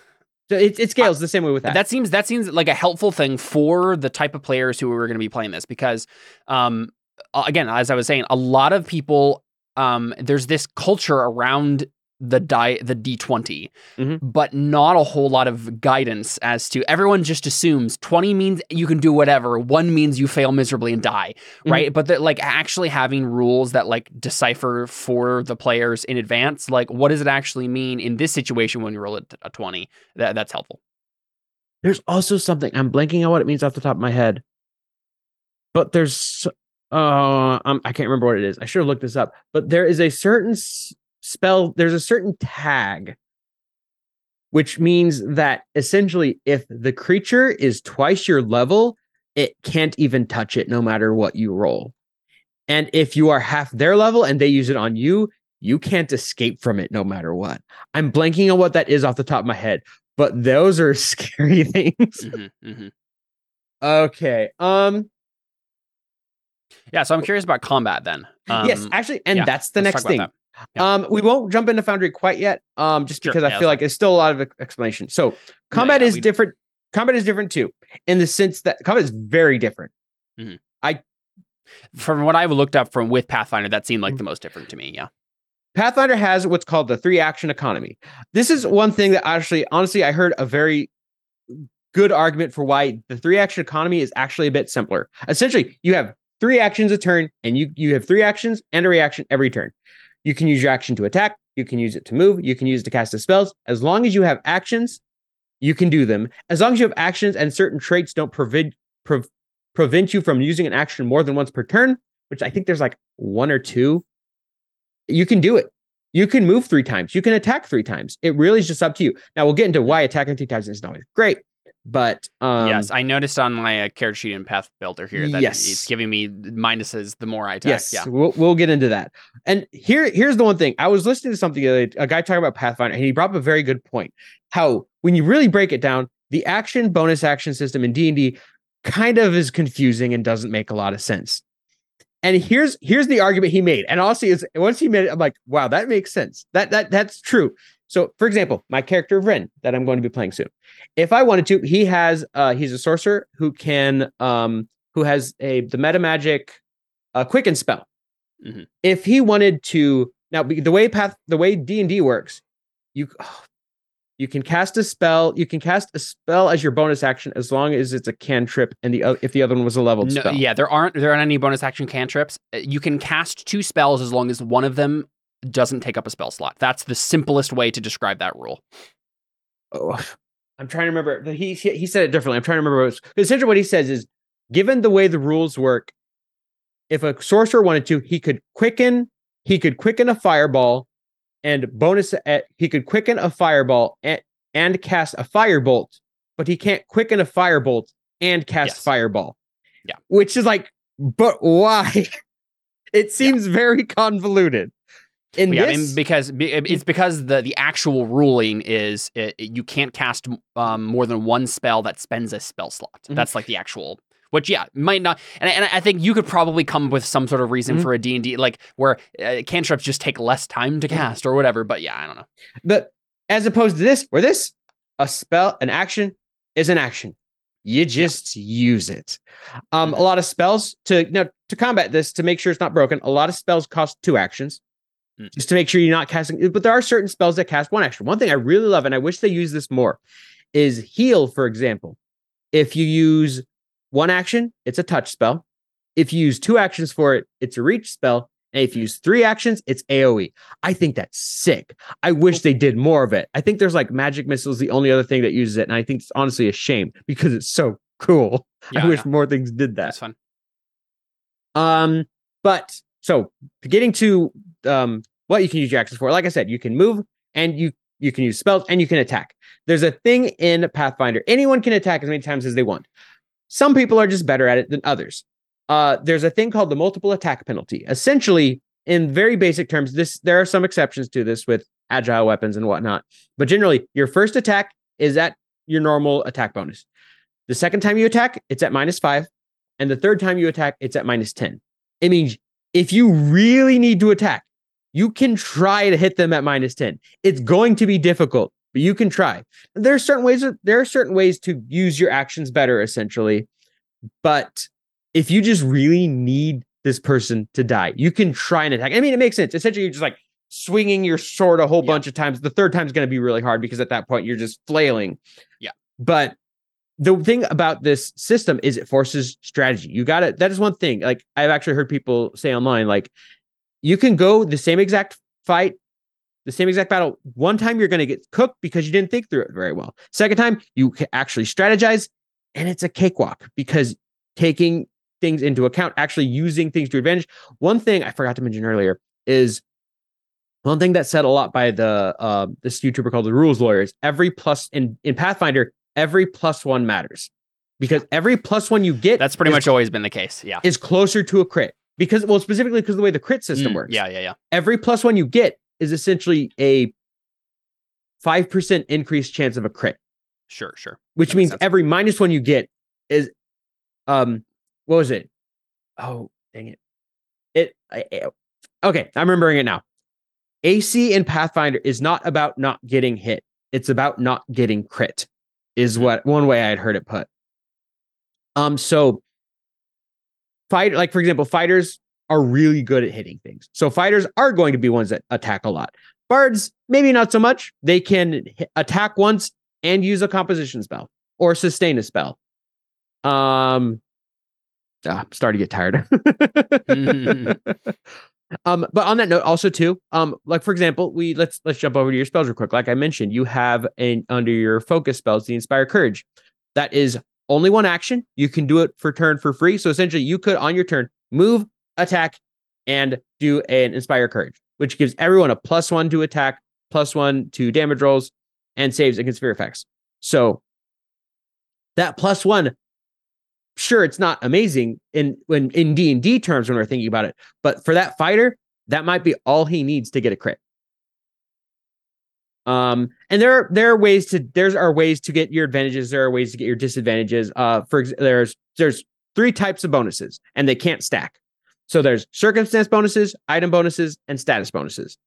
So it, it scales the same way with that. That seems that seems like a helpful thing for the type of players who are going to be playing this because, um, again, as I was saying, a lot of people, um, there's this culture around the die the d20 Mhm. but not a whole lot of guidance as to everyone just assumes 20 means you can do whatever one means you fail miserably and die Mhm. right but that like actually having rules that like decipher for the players in advance like what does it actually mean in this situation when you roll a, a 20 that that's helpful There's also something I'm blanking on what it means off the top of my head, but there's uh um, I can't remember what it is. I should have looked this up. But there is a certain s- spell. There's a certain tag, which means that essentially, if the creature is twice your level, it can't even touch it, no matter what you roll. And if you are half their level and they use it on you, you can't escape from it, no matter what. I'm blanking on what that is off the top of my head, but those are scary things. Mhm, mhm. Okay. Um. Yeah, so I'm curious about combat then. Um, yes, actually, and yeah, that's the next thing. about Yeah. Um, we won't jump into Foundry quite yet. Um, just because yeah, I that's feel like it's still a lot of explanation. So combat yeah, is we- different. combat is different too, in the sense that combat is very different. I from what I've looked up from with Pathfinder, that seemed Mm. like the most different to me. Yeah. Pathfinder has what's called the three action economy. This is one thing that actually, honestly, I heard a very good argument for why the three action economy is actually a bit simpler. Essentially, you have three actions a turn, and you you have three actions and a reaction every turn. You can use your action to attack, you can use it to move, you can use it to cast the spells. As long as you have actions, you can do them. As long as you have actions and certain traits don't prevent pre- prevent you from using an action more than once per turn, which I think there's like one or two, you can do it. You can move three times. You can attack three times. It really is just up to you. Now we'll get into why attacking three times is not always great, but um, yes, I noticed on my uh, character sheet in Path Builder here that Yes. it's giving me minuses the more I attack. Yes, Yeah. we'll, we'll get into that. And here, here's the one thing. I was listening to something, the other day, a guy talking about Pathfinder, and he brought up a very good point. How when you really break it down, the action bonus action system in D and D kind of is confusing and doesn't make a lot of sense. And here's here's the argument he made. And honestly, is once he made it, I'm like, wow, that makes sense. That that that's true. So, for example, my character Ren that I'm going to be playing soon. If I wanted to, he has uh he's a sorcerer who can um who has a the meta magic uh quicken spell. Mhm. If he wanted to now the way path the way D&D works, you you can cast a spell, you can cast a spell as your bonus action as long as it's a cantrip and the if the other one was a leveled No, spell. yeah, there aren't there aren't any bonus action cantrips. Uh, You can cast two spells as long as one of them doesn't take up a spell slot. That's the simplest way to describe that rule. oh, I'm trying to remember. He he he said it differently. I'm trying to remember what it was. Essentially, what he says is, given the way the rules work, if a sorcerer wanted to, he could quicken. He could quicken a fireball, and bonus. At, he could quicken a fireball and, and cast a firebolt, but he can't quicken a firebolt and cast Yes. fireball. Yeah. which is like, but why? it seems very convoluted. In yeah, I this, mean, because it's because the the actual ruling is it, you can't cast um, more than one spell that spends a spell slot. Mhm. That's like the actual. Which yeah might not, and, and I think you could probably come up with some sort of reason Mhm. for a D and D like where uh, cantrips just take less time to cast or whatever. But yeah, I don't know. But as opposed to this, where this a spell, an action is an action. You just use it. Um, a lot of spells to now to combat this to make sure it's not broken. A lot of spells cost two actions, Mm. just to make sure you're not casting. But there are certain spells that cast one action. One thing I really love, and I wish they use this more, is heal. For example, if you use one action, it's a touch spell. If you use two actions for it, it's a reach spell. And if you use three actions, it's AoE. I think that's sick. I wish they did more of it. I think there's like magic missiles, the only other thing that uses it. And I think it's honestly a shame because it's so cool. Yeah, I wish yeah, more things did that. that's fun. Um, but so getting to um what you can use your actions for, like I said, you can move and you you can use spells and you can attack. There's a thing in Pathfinder. Anyone can attack as many times as they want. Some people are just better at it than others. Uh, there's a thing called the multiple attack penalty. Essentially, in very basic terms, this there are some exceptions to this with agile weapons and whatnot. But generally, your first attack is at your normal attack bonus. The second time you attack, it's at minus five. And the third time you attack, it's at minus 10. It means if you really need to attack, you can try to hit them at minus 10. It's going to be difficult, but you can try. There are certain ways there are certain ways to use your actions better, essentially. But if you just really need this person to die, you can try and attack. I mean, it makes sense. Essentially, you're just like swinging your sword a whole Yeah. bunch of times. The third time is going to be really hard because at that point you're just flailing. Yeah. But the thing about this system is it forces strategy. You got it. That is one thing. Like I've actually heard people say online, like you can go the same exact fight, the same exact battle. One time you're going to get cooked because you didn't think through it very well. Second time you can actually strategize, and it's a cakewalk because taking things into account, actually using things to advantage. One thing I forgot to mention earlier is one thing that's said a lot by the uh, this YouTuber called the Rules Lawyers. Every plus in in Pathfinder, every plus one matters because every plus one you get That's pretty is, much always been the case. Yeah. is closer to a crit because well specifically because the way the crit system Mm, works. Yeah, yeah, yeah. Every plus one you get is essentially a five percent increased chance of a crit. Sure, sure. which That means every minus one you get is um what was it? Oh dang it. It I, okay i'm remembering it now. Ac in pathfinder is not about not getting hit. It's about not getting crit is what one way I had heard it put. Um, so fight like for example, fighters are really good at hitting things. So fighters are going to be ones that attack a lot. Bards, maybe not so much. They can attack once and use a composition spell or sustain a spell. Um, ah, I'm starting to get tired. um, but on that note, also too, um, like for example, we let's let's jump over to your spells real quick. Like I mentioned, you have an under your focus spells the Inspire Courage. That is only one action. You can do it for turn for free. So essentially, you could on your turn move, attack, and do an Inspire Courage, which gives everyone a plus one to attack, plus one to damage rolls, and saves against fear effects. So that plus one, sure, it's not amazing in when in D and D terms when we're thinking about it, but for that fighter, that might be all he needs to get a crit. Um, and there are there are ways to there's are ways to get your advantages. There are ways to get your disadvantages. Uh, for there's there's three types of bonuses, and they can't stack. So there's circumstance bonuses, item bonuses, and status bonuses.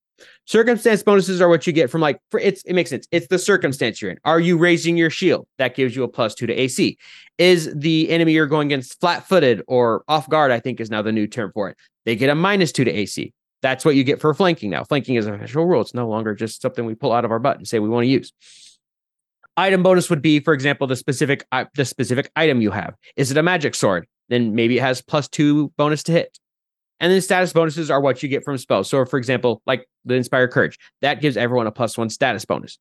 Circumstance bonuses are what you get from like for it's it makes sense. It's the circumstance you're in. Are you raising your shield? That gives you a plus two to AC. Is the enemy you're going against flat footed or off guard? I think is now the new term for it. They get a minus two to AC. That's what you get for flanking now. Flanking is an official rule. It's no longer just something we pull out of our butt and say we want to use. Item bonus would be, for example, the specific uh, the specific item you have. Is it a magic sword? Then maybe it has plus two bonus to hit. And then status bonuses are what you get from spells. So, for example, like the Inspire Courage, that gives everyone a plus one status bonus.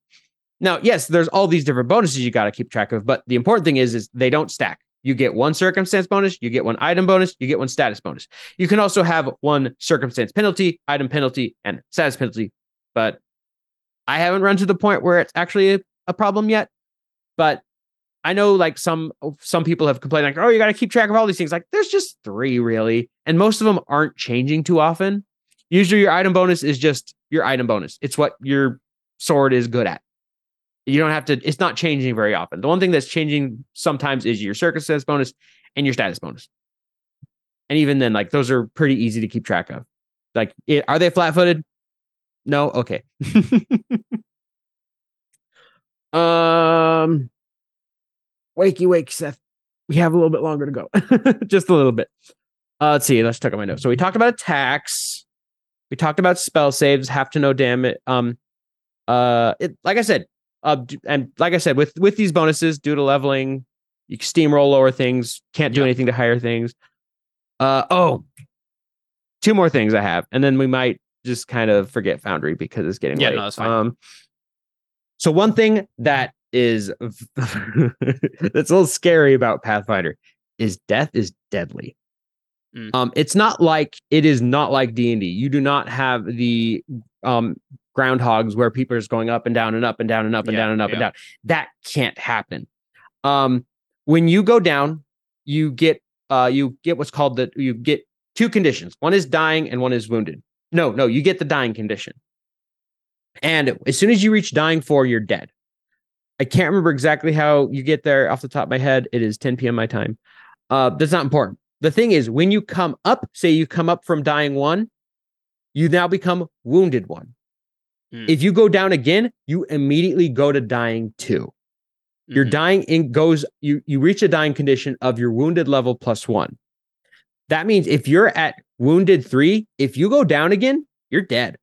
Now, yes, there's all these different bonuses you got to keep track of, but the important thing is, is they don't stack. You get one circumstance bonus, you get one item bonus, you get one status bonus. You can also have one circumstance penalty, item penalty, and status penalty. But I haven't run to the point where it's actually a, a problem yet. But I know like some some people have complained like, oh, you got to keep track of all these things. Like, there's just three really, and most of them aren't changing too often. Usually, your item bonus is just your item bonus. It's what your sword is good at. You don't have to. It's not changing very often. The one thing that's changing sometimes is your circumstance bonus and your status bonus. And even then, like those are pretty easy to keep track of. Like, it, are they flat footed? No. Okay. um wakey wake, Seth. We have a little bit longer to go, just a little bit. Uh, let's see. Let's check out my notes. So we talked about attacks. We talked about spell saves. Have to know damn it. Um, uh, it like I said, uh, and like I said, with with these bonuses due to leveling, you can steamroll lower things. Can't do yeah. anything to higher things. Uh oh, two more things I have, and then we might just kind of forget Foundry because it's getting yeah, late. no, that's fine. Um, so one thing that is that's a little scary about Pathfinder is death is deadly. Mm. Um, it's not like it is not like D and D. You do not have the um groundhogs where people are just going up and down and up and down and up and yeah, down and up yeah. and down. That can't happen. Um, when you go down, you get uh you get what's called the you get two conditions. One is dying and one is wounded. No, no, you get the dying condition. And as soon as you reach dying four, you're dead. I can't remember exactly how you get there off the top of my head. It is 10 p.m. my time. Uh, that's not important. The thing is, when you come up, say you come up from dying one, you now become wounded one. Mm. If you go down again, you immediately go to dying 2 mm-hmm. Your dying in goes, you you reach a dying condition of your wounded level plus one. That means if you're at wounded three, if you go down again, you're dead.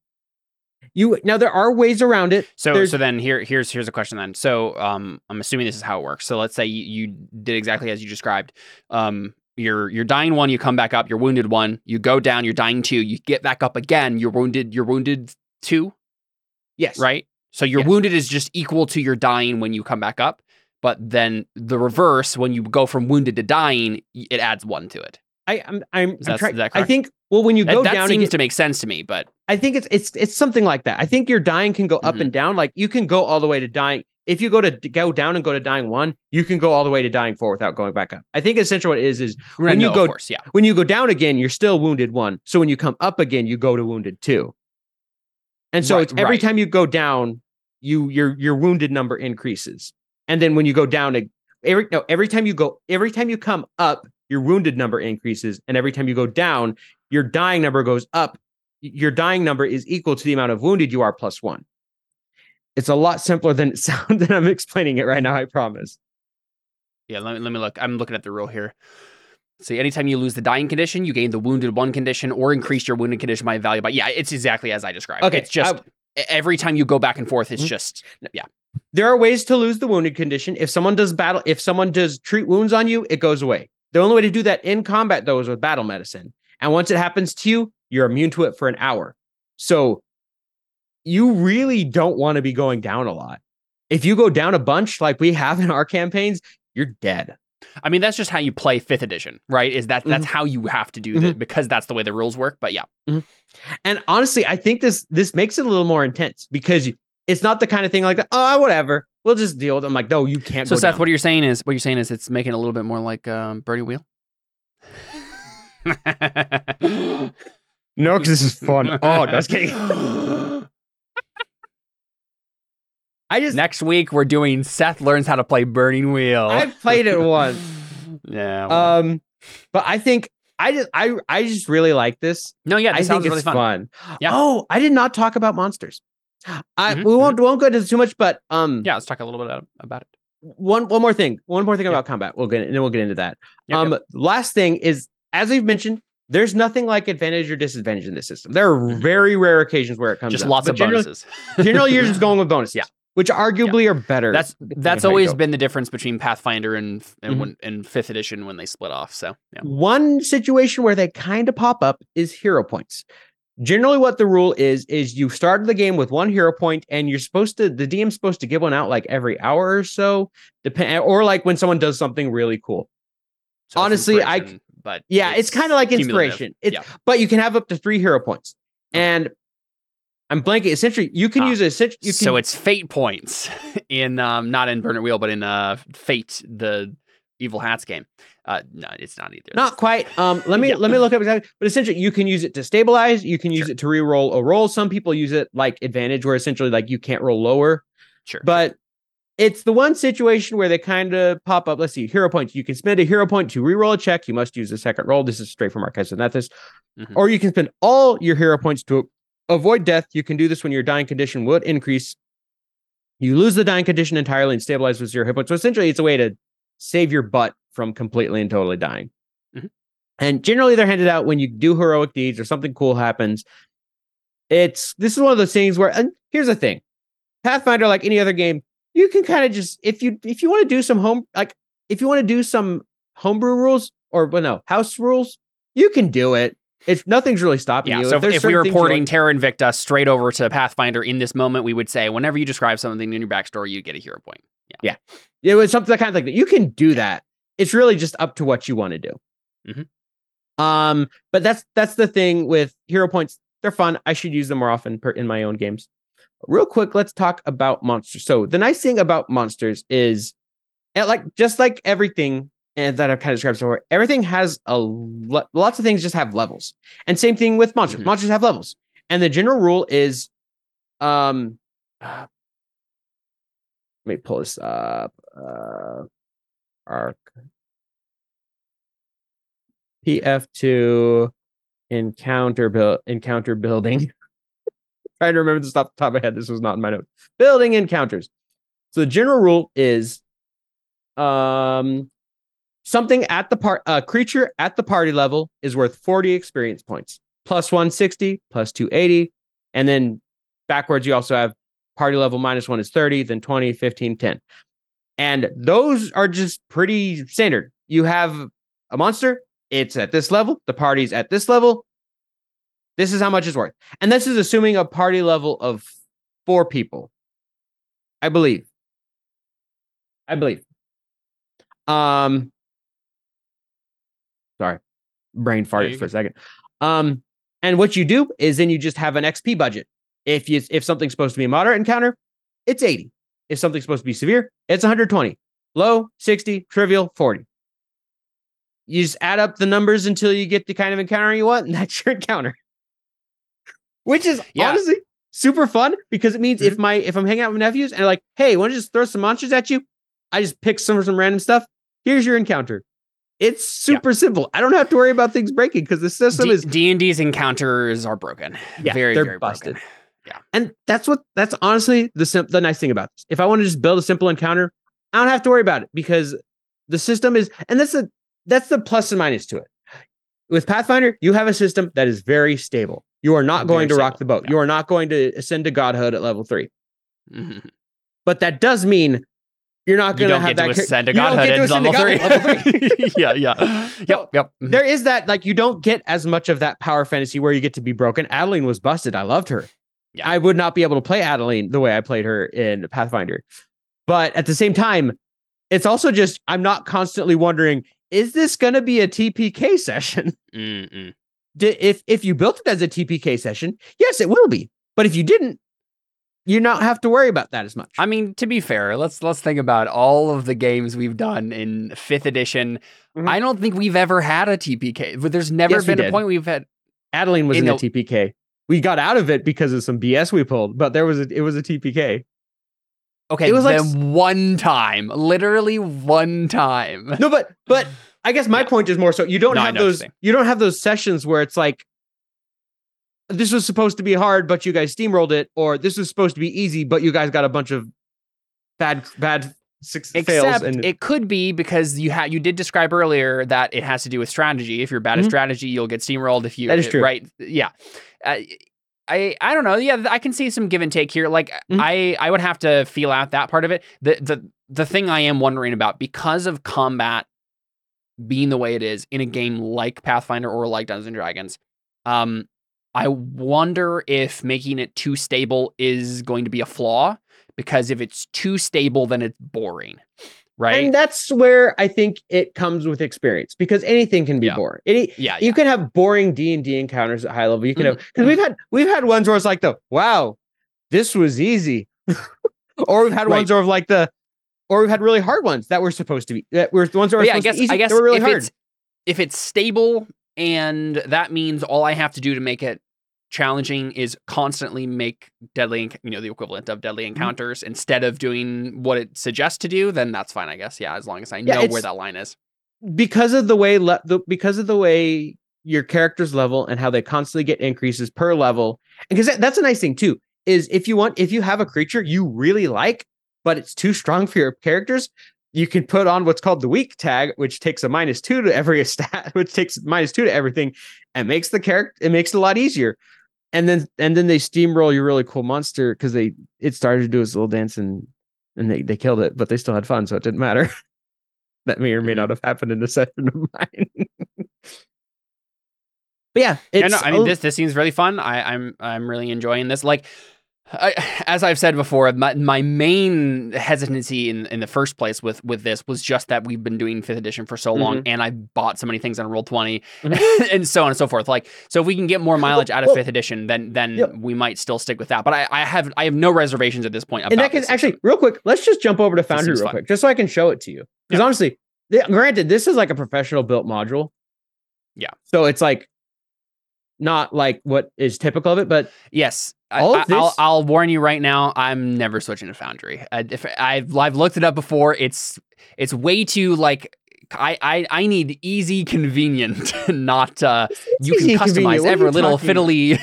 You now there are ways around it. So There's, so then here here's here's a question then. So um I'm assuming this is how it works. So let's say you, you did exactly as you described. Um you're you're dying one, you come back up, you're wounded one, you go down, you're dying two, you get back up again, you're wounded, you're wounded two. Yes. Right? So your yes. wounded is just equal to your dying when you come back up. But then the reverse, when you go from wounded to dying, it adds one to it. I, I'm, I'm, I'm trying. I think. Well, when you go that, that seems get, to make sense to me, but I think it's it's it's something like that. I think your dying can go up mm-hmm. and down. Like you can go all the way to dying. If you go to go down and go to dying one, you can go all the way to dying four without going back up. I think essentially what it is is when you go, course, yeah. when you go down again, you're still wounded one. So when you come up again, you go to wounded two. And so right, it's every right. time you go down, you your your wounded number increases. And then when you go down, every no every time you go every time you come up, your wounded number increases. And every time you go down, your dying number goes up. Your dying number is equal to the amount of wounded you are plus one. It's a lot simpler than it sounds than I'm explaining it right now, I promise. Yeah, let me let me look. I'm looking at the rule here. See, anytime you lose the dying condition, you gain the wounded one condition or increase your wounded condition by value. But yeah, it's exactly as I described. Okay, it's just I- every time you go back and forth, it's Mhm. just yeah. There are ways to lose the wounded condition. If someone does battle, if someone does treat wounds on you, it goes away. The only way to do that in combat, though, is with battle medicine. And once it happens to you, you're immune to it for an hour. So you really don't want to be going down a lot. If you go down a bunch like we have in our campaigns, you're dead. I mean, that's just how you play fifth edition, right? Is that that's Mm-hmm. how you have to do that because that's the way the rules work. But yeah, And honestly, I think this this makes it a little more intense because it's not the kind of thing like that. Oh, whatever. We'll just deal with it. I'm like, no, you can't. so Seth, down. what you're saying is what you're saying is it's making it a little bit more like um, Burning Wheel. No, because this is fun. Oh, just kidding. I just Next week we're doing Seth learns how to play Burning Wheel. I've played it once. yeah. well. Um, but I think I just I I just really like this. no, yeah, I this think sounds it's really fun. fun. Yeah. Oh, I did not talk about monsters. I Mhm, we won't won't go into too much, but um, Yeah, let's talk a little bit about it. one one more thing, one more thing Yeah. about combat. We'll get and then we'll get into that. Yep, um, yep. last thing is as we've mentioned. There's nothing like advantage or disadvantage in this system. There are Mhm. very rare occasions where it comes just up, lots of generally- bonuses. Generally, you're just going with bonuses, Yeah. which arguably are better. That's that's on how you always been the difference between Pathfinder and and, Mhm. when, and fifth edition when they split off. So yeah. One situation where they kind of pop up is hero points. Generally, what the rule is is you start the game with one hero point, and you're supposed to the DM's supposed to give one out like every hour or so, depend or like when someone does something really cool. So Honestly, I- but Yeah, it's, kind of like inspiration. It's yeah. but you can have up to three hero points, and I'm blanking. Essentially, you can Ah, use you can, so it's fate points in um not in Burning Wheel, but in uh Fate, the Evil Hats game. Uh no, it's not either. Not quite. Um, let me Yeah. let me look up exactly. But essentially, you can use it to stabilize. You can use Sure. it to re-roll a roll. Some people use it like advantage, where essentially like you can't roll lower. sure. But it's the one situation where they kind of pop up. Let's see, hero points. You can spend a hero point to re-roll a check. You must use a second roll. This is straight from Archives of Nethys. Mhm. Or you can spend all your hero points to avoid death. You can do this when your dying condition would increase. You lose the dying condition entirely and stabilize with zero hit points. So essentially, it's a way to save your butt from completely and totally dying. Mhm. And generally, they're handed out when you do heroic deeds or something cool happens. It's this is one of those things where, and here's the thing Pathfinder, like any other game, you can kind of just if you if you want to do some home like if you want to do some homebrew rules or well no house rules, you can do it. It's nothing's really stopping yeah, you. so if, there's if we were porting like- Terra Invicta straight over to Pathfinder in this moment, we would say whenever you describe something in your backstory, you get a hero point. Yeah, it was something kind of like that. You can do that. It's really just up to what you want to do. Mhm. Um, but that's that's the thing with hero points. They're fun. I should use them more often per, in my own games. Real quick, let's talk about monsters. So the nice thing about monsters is, and like just like everything and that I've kind of described so far, everything has a lo- lots of things just have levels. And same thing with monsters. Mhm. Monsters have levels. And the general rule is, um, let me pull this up. Uh, arc PF2 encounter build encounter building. Trying to remember this off the top of my head. This was not in my note. Building encounters. So the general rule is um something at the part a creature at the party level is worth 40 experience points plus 160 plus 280 and then backwards you also have party level minus 1 is 30 then 20 15 10 and those are just pretty standard. You have a monster it's at this level the party's at this level. This is how much it's worth. And this is assuming a party level of four people. I believe. I believe. Um sorry brain farted for a second. Um and what you do is then you just have an xp budget if you if something's supposed to be a moderate encounter it's 80 if something's supposed to be severe it's 120 low 60 trivial 40 you just add up the numbers until you get the kind of encounter you want and that's your encounter. Which is Yeah. honestly super fun because it means if mm-hmm. my if i'm hanging out with nephews and like hey want to just throw some monsters at you? I just pick some some random stuff. Here's your encounter. It's super simple. I don't have to worry about things breaking because the system D- is D&D's encounters are broken. Yeah, very, they're very busted. broken. Yeah. And that's what that's honestly the sim- the nice thing about this. If I want to just build a simple encounter, I don't have to worry about it because the system is and that's the that's the plus and minus to it. With Pathfinder, you have a system that is very stable. You are not Very going to rock the boat. yeah. You are not going to ascend to godhood at level 3. Mhm. But that does mean you're not You going to have to that ascend to godhood at level three. yeah, yeah. Yep, yep. Mhm. there is that like you don't get as much of that power fantasy where you get to be broken. Adeline was busted. I loved her. Yeah. I would not be able to play Adeline the way I played her in Pathfinder. But at the same time, it's also just I'm not constantly wondering, is this going to be a TPK session? Mm-mm. If if you built it as a TPK session, yes, it will be. But if you didn't, you not have to worry about that as much. I mean, to be fair, let's let's think about all of the games we've done in fifth edition. Mhm. I don't think we've ever had a TPK. But there's never Yes, been a point we've had. Adeline was in in a the- TPK. We got out of it because of some BS we pulled, but there was a, it was a TPK. Okay, It was like one time, literally one time. No, but but I guess my Yeah. point is more so you don't No, have know what you're those you don't have those sessions where it's like this was supposed to be hard, but you guys steamrolled it, or this was supposed to be easy, but you guys got a bunch of bad bad six Except and it could be because you had you did describe earlier that it has to do with strategy. If you're bad at Mhm. strategy, you'll get steamrolled. If you That is true. right, yeah. Uh, I I don't know. Yeah, I can see some give and take here. Like Mhm. I I would have to feel out that part of it. The the the thing I am wondering about because of combat being the way it is in a game like Pathfinder or like Dungeons and Dragons, um, I wonder if making it too stable is going to be a flaw. Because if it's too stable, then it's boring, right? and that's where I think it comes with experience because anything can be Yeah. boring. Yeah, you can have boring D and D encounters at high level. You can Mhm. have because we've had we've had ones where it's like the wow, this was easy, or we've had Right. ones where like the, or we've had really hard ones that were supposed to be that were the ones that were yeah, I supposed to guess be easy. I guess they were really if hard. it's if it's stable and that means all I have to do to make it challenging is constantly make deadly, you know, the equivalent of deadly Mm-hmm. encounters instead of doing what it suggests to do, then that's fine, I guess. Yeah, as long as I Yeah, know where that line is. because of the way le- the because of the way your characters level and how they constantly get increases per level and because that, that's a nice thing too is if you want if you have a creature you really like but it's too strong for your characters you can put on what's called the weak tag which takes a minus two to every stat which takes minus two to everything and makes the character it makes it a lot easier and then and then they steamroll your really cool monster because they it started to do its little dance and and they, they killed it but they still had fun so it didn't matter that may or may not have happened in a session of mine. but yeah, Yeah, it's no, I mean this this seems really fun. I, I'm I'm really enjoying this. Like I, as I've said before, my, my main hesitancy in, in the first place with with this was just that we've been doing fifth edition for so long, mm-hmm. and I bought so many things on Roll 20 mm-hmm. and so on and so forth. Like, so if we can get more mileage out of well, fifth edition, then then yeah. we might still stick with that. But I, I have I have no reservations at this point in that this actually, real quick, let's just jump over to Foundry real fun. quick, just so I can show it to you. Because Yeah. honestly, granted, this is like a professional built module. Yeah. So it's like not like what is typical of it, but Yes. I, All of I, will this- I'll warn you right now. I'm never switching to Foundry. I, if I've I've looked it up before. It's it's way too like I I, I need easy, convenient, not uh, you can customize every little fiddly.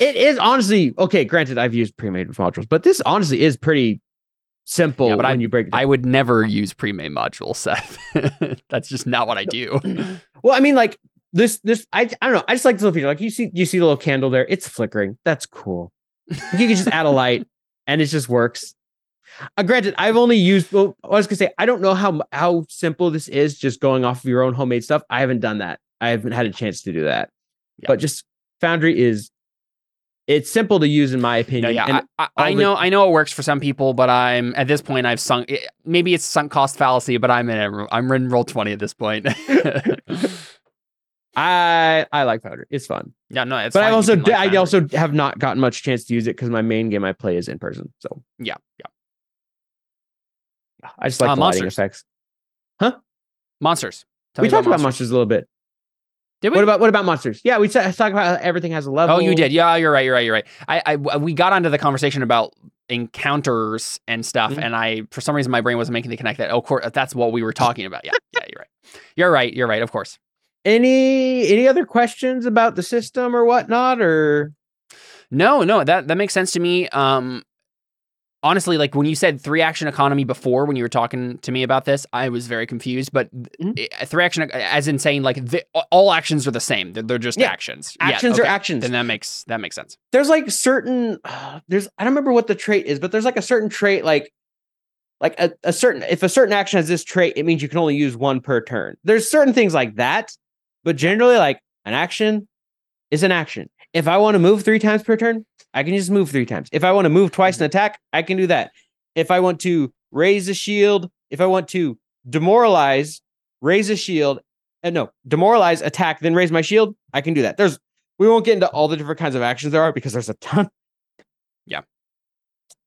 it is honestly okay. Granted, I've used pre-made modules, but this honestly is pretty simple Yeah, but when you break it down. I would never use pre-made module, Seth. That's just not what I do. Well, I mean, like this, this, I, I don't know. I just like the little feature. Like you see, you see the little candle there. It's flickering. That's cool. You can just add a light, and it just works. Uh, granted, I've only used. Well, I was gonna say I don't know how how simple this is. Just going off of your own homemade stuff. I haven't done that. I haven't had a chance to do that. Yeah. But just Foundry is. It's simple to use, in my No, opinion. yeah, and I, I, I the- know, I know it works for some people, but I'm at this point I've sunk. it- Maybe it's sunk cost fallacy, but I'm in. a- I'm in roll twenty at this point. I I like Foundry. It's fun. yeah, no, it's. but. I also like I also have not gotten much chance to use it because my main game I play is in person. So yeah, yeah. I just like Uh, the lighting monsters. Huh? Monsters. Tell we talked about monsters. monsters a little bit. Did we? What about what about monsters? Yeah, we talked about everything has a level. Oh, you did. Yeah, you're right. You're right. You're right. I, I we got onto the conversation about encounters and stuff, Mhm. and I for some reason my brain wasn't making the connect that. Oh, of course, that's what we were talking about. Yeah, yeah, you're right. You're right. You're right. Of course. Any any other questions about the system or whatnot? Or No, no, that that makes sense to me. Um, honestly, like when you said three action economy before, when you were talking to me about this, I was very confused. But Mhm. three action, as in saying like the, all actions are the same; they're, they're just Yeah. actions. Yeah, Actions are actions. Then that makes that makes sense. there's like certain there's I don't remember what the trait is, but there's like a certain trait like like a, a certain if a certain action has this trait, it means you can only use one per turn. There's certain things like that, but generally like an action is an action. If I want to move three times per turn, I can just move three times. If I want to move twice mm-hmm. and attack, I can do that. If I want to raise a shield, if I want to demoralize, raise a shield, and no, demoralize, attack, then raise my shield, I can do that. There's we won't get into all the different kinds of actions there are because there's a ton. Yeah.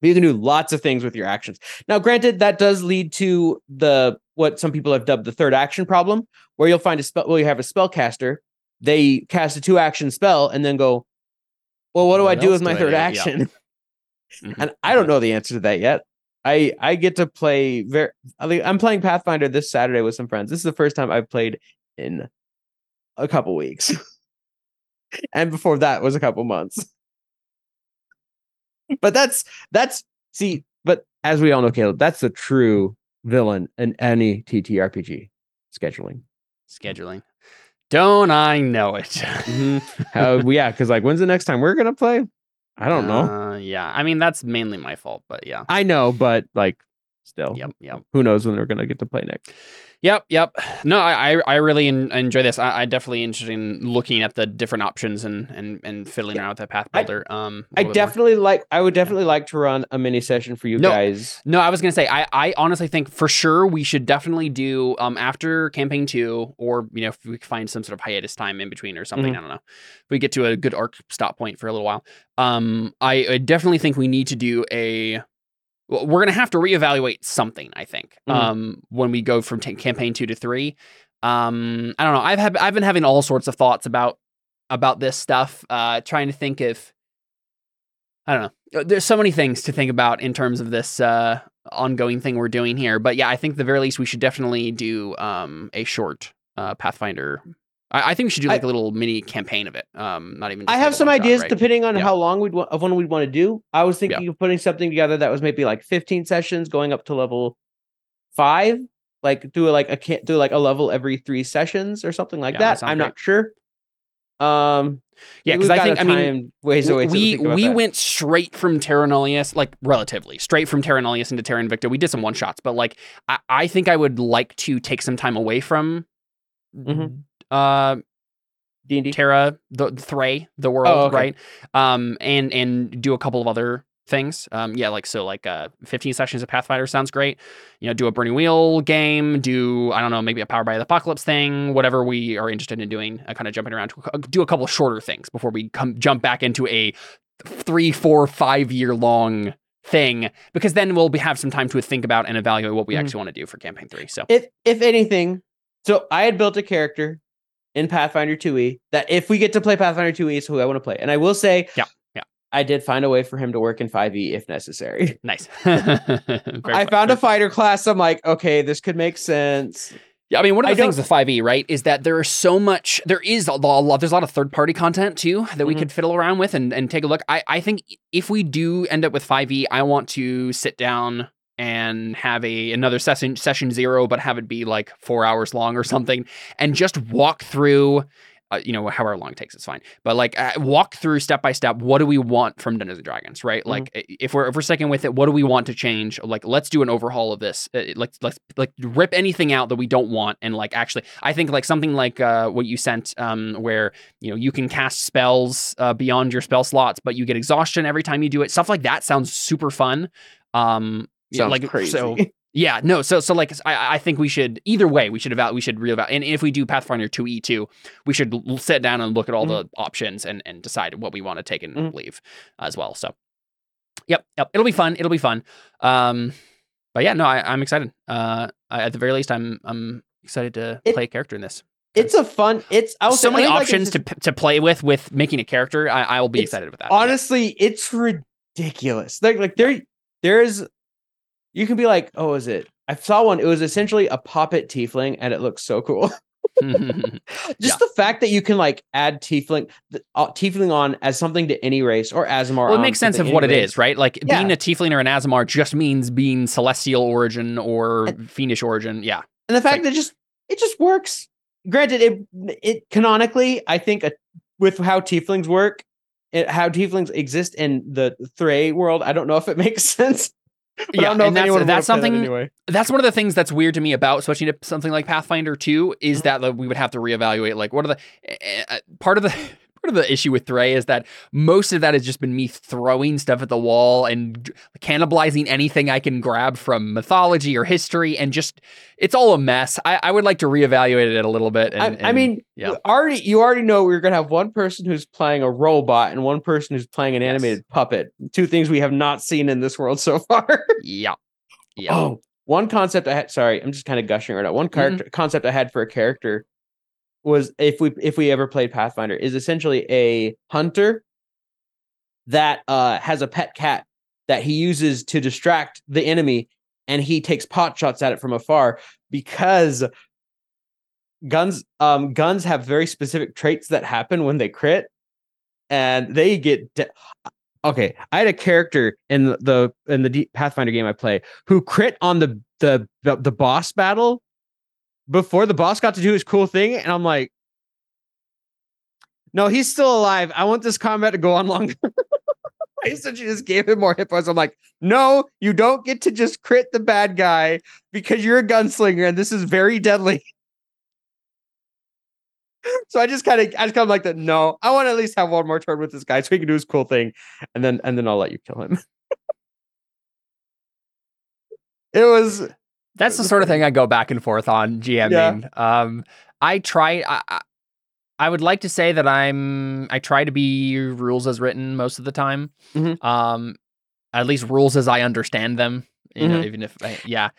But you can do lots of things with your actions. Now, granted, that does lead to the what some people have dubbed the third action problem, where you'll find a spell well, you have a spellcaster, they cast a two action spell and then go, Well, what do What I do with my do third do? Yeah. action? Mhm. And I don't know the answer to that yet. I I get to play very I'm playing Pathfinder this Saturday with some friends. This is the first time I've played in a couple weeks. and before that was a couple months. But that's that's see, but as we all know, Caleb, that's the true villain in any TTRPG scheduling. scheduling. Don't I know it? How yeah, because like when's the next time we're gonna play? I don't know. Uh, yeah, I mean that's mainly my fault, but yeah. I know, but like still, Yep, yep. who knows when they're gonna get to play next? Yep, yep. No, I I, I really en- enjoy this. I, I definitely interested in looking at the different options and and and fiddling Yeah. around with that path I- builder. um, I bit more. definitely like. I would definitely like to run a mini session for you No. guys. No, I was gonna say I, I honestly think for sure we should definitely do um after campaign two or you know if we find some sort of hiatus time in between or something Mhm. I don't know if we get to a good arc stop point for a little while um I, I definitely think we need to do a we're gonna have to reevaluate something I think Mhm. um when we go from t- campaign two to three um I don't know I've had I've been having all sorts of thoughts about about this stuff uh trying to think if I don't know. Uh, There's so many things to think about in terms of this uh, ongoing thing we're doing here. But yeah, I think at the very least we should definitely do um, a short uh, Pathfinder. I, I think we should do like a little mini campaign of it. Um, not even. I have some ideas right? depending on Yeah. how long we'd want of one we'd want to do. I was thinking of putting something together that was maybe like 15 sessions, going up to level five. Like do like a can't do like a level every three sessions or something like Yeah, that that. I'm great. not sure. Um, Yeah, because I think I mean ways away. we we that. went straight from Terra Nullius, like relatively straight from Terra Nullius into Terra Invicta. We did some one shots, but like I, I think I would like to take some time away from Mhm. Uh D&D. Terra, the Thray, the world, Oh, okay. right? Um, and and do a couple of other things. Um, yeah, like so, like uh, 15 sessions of Pathfinder sounds great. You know, do a Burning Wheel game. Do I don't know, maybe a Power by the Apocalypse thing. Whatever we are interested in doing. Uh, kind of jumping around. To, do a couple shorter things before we come jump back into a three, four, five year long thing. Because then we'll be, have some time to think about and evaluate what we Mhm. actually want to do for campaign three. So if if anything, so I had built a character in Pathfinder 2e that if we get to play Pathfinder 2e is who I want to play. And I will say, Yeah, yeah. I did find a way for him to work in 5e if necessary. nice. I fun, found a fighter class. I'm like, okay, this could make sense. Yeah, I mean, one of I the things don't- with 5e, right, is that there is so much, there is a lot, there's a lot of third party content too that we Mhm. could fiddle around with and, and take a look. I, I think if we do end up with 5e, I want to sit down and have a another session session zero, but have it be like four hours long or something, and just walk through. Uh, you know, however long it takes, it's fine. But like, uh, walk through step by step. What do we want from Dungeons and Dragons, right? Like, if we're if we're sticking with it, what do we want to change? Like, let's do an overhaul of this. Uh, like, let's like rip anything out that we don't want, and like actually, I think like something like uh, what you sent, um, where you know you can cast spells uh, beyond your spell slots, but you get exhaustion every time you do it. Stuff like that sounds super fun. Um, Sounds like crazy. so yeah, no. So so like I I think we should either way we should evaluate we should reevaluate and if we do Pathfinder two E two we should l- sit down and look at all the options and and decide what we want to take and Mhm. leave as well. So yep yep it'll be fun it'll be fun. Um, but yeah no I, I'm excited. Uh, I, at the very least I'm I'm excited to It- play a character in this. It's a fun. It's I so many think, like, options to to play with with making a character. I, I will be excited with that. Yeah. honestly, it's ridiculous. Like like there there is you can be like, oh, is it? I saw one. It was essentially a poppet tiefling, and it looks so cool. Just Yeah. the fact that you can like add tiefling, uh, tiefling on as something to any race or Aasimar. well, it makes sense of what it any is, race. right? Like Yeah. being a tiefling or an Aasimar just means being celestial origin or And- fiendish origin. Yeah. and the fact that just it just works. Granted, it it canonically, I think uh with how tieflings work, it, how tieflings exist in the Thray world, I don't know if it makes sense. But I yeah, don't know and that's, that's that something anyway. that's one of the things that's weird to me about switching to something like Pathfinder 2 Mm-hmm. is that like, we would have to reevaluate like what are the uh, part of the part of the issue with Thray is that most of that has just been me throwing stuff at the wall and cannibalizing anything I can grab from mythology or history and just it's all a mess. I, I would like to reevaluate it a little bit. And, I, I mean, yeah. already you already know we're gonna have one person who's playing a robot and one person who's playing an Yes. animated puppet. Two things we have not seen in this world so far. yeah, yeah, Oh, one concept I had. Sorry, I'm just kind of gushing right now. One mm-hmm. character concept I had for a character was if we if we ever played Pathfinder is essentially a hunter that uh has a pet cat that he uses to distract the enemy, and he takes pot shots at it from afar because guns um guns have very specific traits that happen when they crit and they get de- okay i had a character in the, in the pathfinder game i play who crit on the the the boss battle before the boss got to do his cool thing and i'm like no he's still alive i want this combat to go on longer I essentially just gave him more hit points. I'm like, no, you don't get to just crit the bad guy because you're a gunslinger and this is very deadly. So I just kind of, I just kind of like that. No, I want to at least have one more turn with this guy so he can do his cool thing, and then and then I'll let you kill him. it was That's the sort of thing I go back and forth on GMing. Um, I try. I, I- would like to say that I'm. I try to be rules as written most of the time. Mhm. Um, at least rules as I understand them. You know, Mhm. even if I, yeah.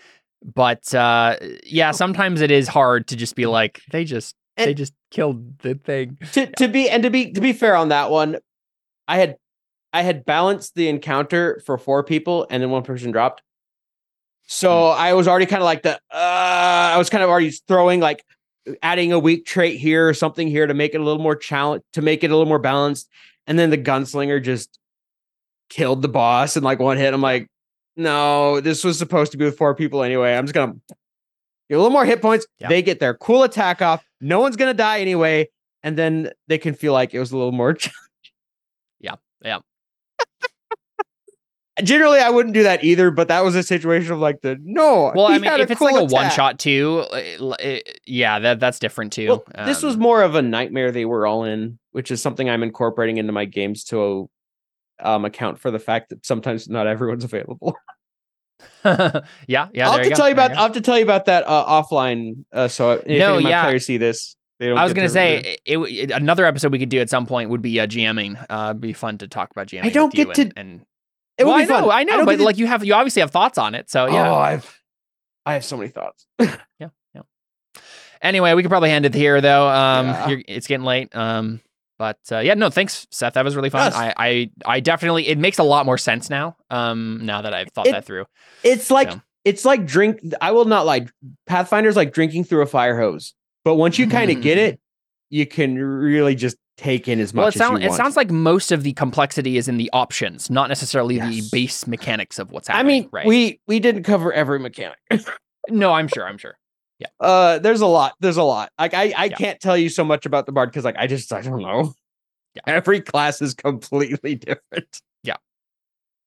But uh, yeah, sometimes it is hard to just be like they just they just killed the thing. to to be and to be to be fair on that one, I had I had balanced the encounter for four people, and then one person dropped. So I was already kind of like the uh, I was kind of already throwing like adding a weak trait here or something here to make it a little more challenge to make it a little more balanced. And then the gunslinger just killed the boss in like one hit. I'm like, no, this was supposed to be with four people anyway. I'm just gonna get a little more hit points. Yeah. They get their cool attack off. No one's gonna die anyway, and then they can feel like it was a little more. Yeah, yeah. Generally, I wouldn't do that either, but that was a situation of like the no. Well, I mean, if it's cool like a one shot too, uh, it- yeah, that that's different too. Well, this was Um, more of a nightmare they were all in, which is something I'm incorporating into my games to um, account for the fact that sometimes not everyone's available. yeah, yeah. I'll have to go, tell you there about. go. I'll have to tell you about that uh, offline. Uh, so if No, any of my yeah. players see this, they don't. I was gonna say it, it- another episode we could do at some point would be uh, GMing. Uh, it'd be fun to talk about GMing. I don't with you get to- and, and it would well, be I know, fun. I know, don't but like you have, you obviously have thoughts on it. So yeah. Oh, I've, I have so many thoughts. Yeah, yeah. Anyway, we could probably end it here though. Um, Yeah. it's getting late. Um, but uh, yeah, no, thanks, Seth. That was really fun. Yes. I, I, I definitely. It makes a lot more sense now. Um, now that I've thought It- that through. It's like So. it's like drink. I will not lie. Pathfinder's like drinking through a fire hose. But once you kind of get it, you can really just take in as much Well, it you it sounds like most of the complexity is in the options, not necessarily Yes. the base mechanics of what's happening. I mean, right? we we didn't cover every mechanic. no, I'm sure. I'm sure. Yeah. Uh, there's a lot. There's a lot. Like I I Yeah. can't tell you so much about the bard because like I just I don't know. Yeah. Every class is completely different. Yeah.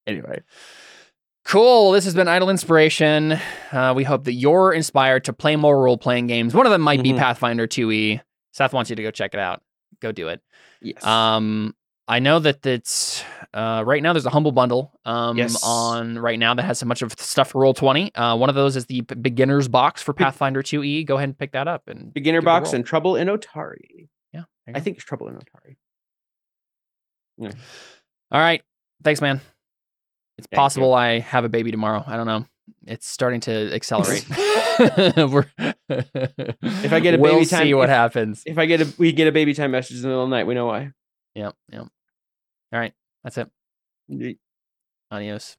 Anyway, Cool. This has been Idle Inspiration. Uh, we hope that you're inspired to play more role playing games. One of them might be Mhm. Pathfinder 2e. Seth wants you to go check it out. Go do it. yes. Um, I know that it's uh, right now. There's a humble bundle um, Yes. on right now that has so much of stuff for Roll Twenty. Uh, one of those is the beginners box for Pathfinder 2e. Go ahead and pick that up and Beginner a box and Trouble in Otari. yeah. I think it's Trouble in Otari. Yeah. All right. Thanks, man. It's Thank you. possible I have a baby tomorrow. I don't know. It's starting to accelerate. If I get a we'll baby time- see what if- happens. If I get a we get a baby time message in the middle of the night, we know why. Yep. Yep. All right. That's it. Adios.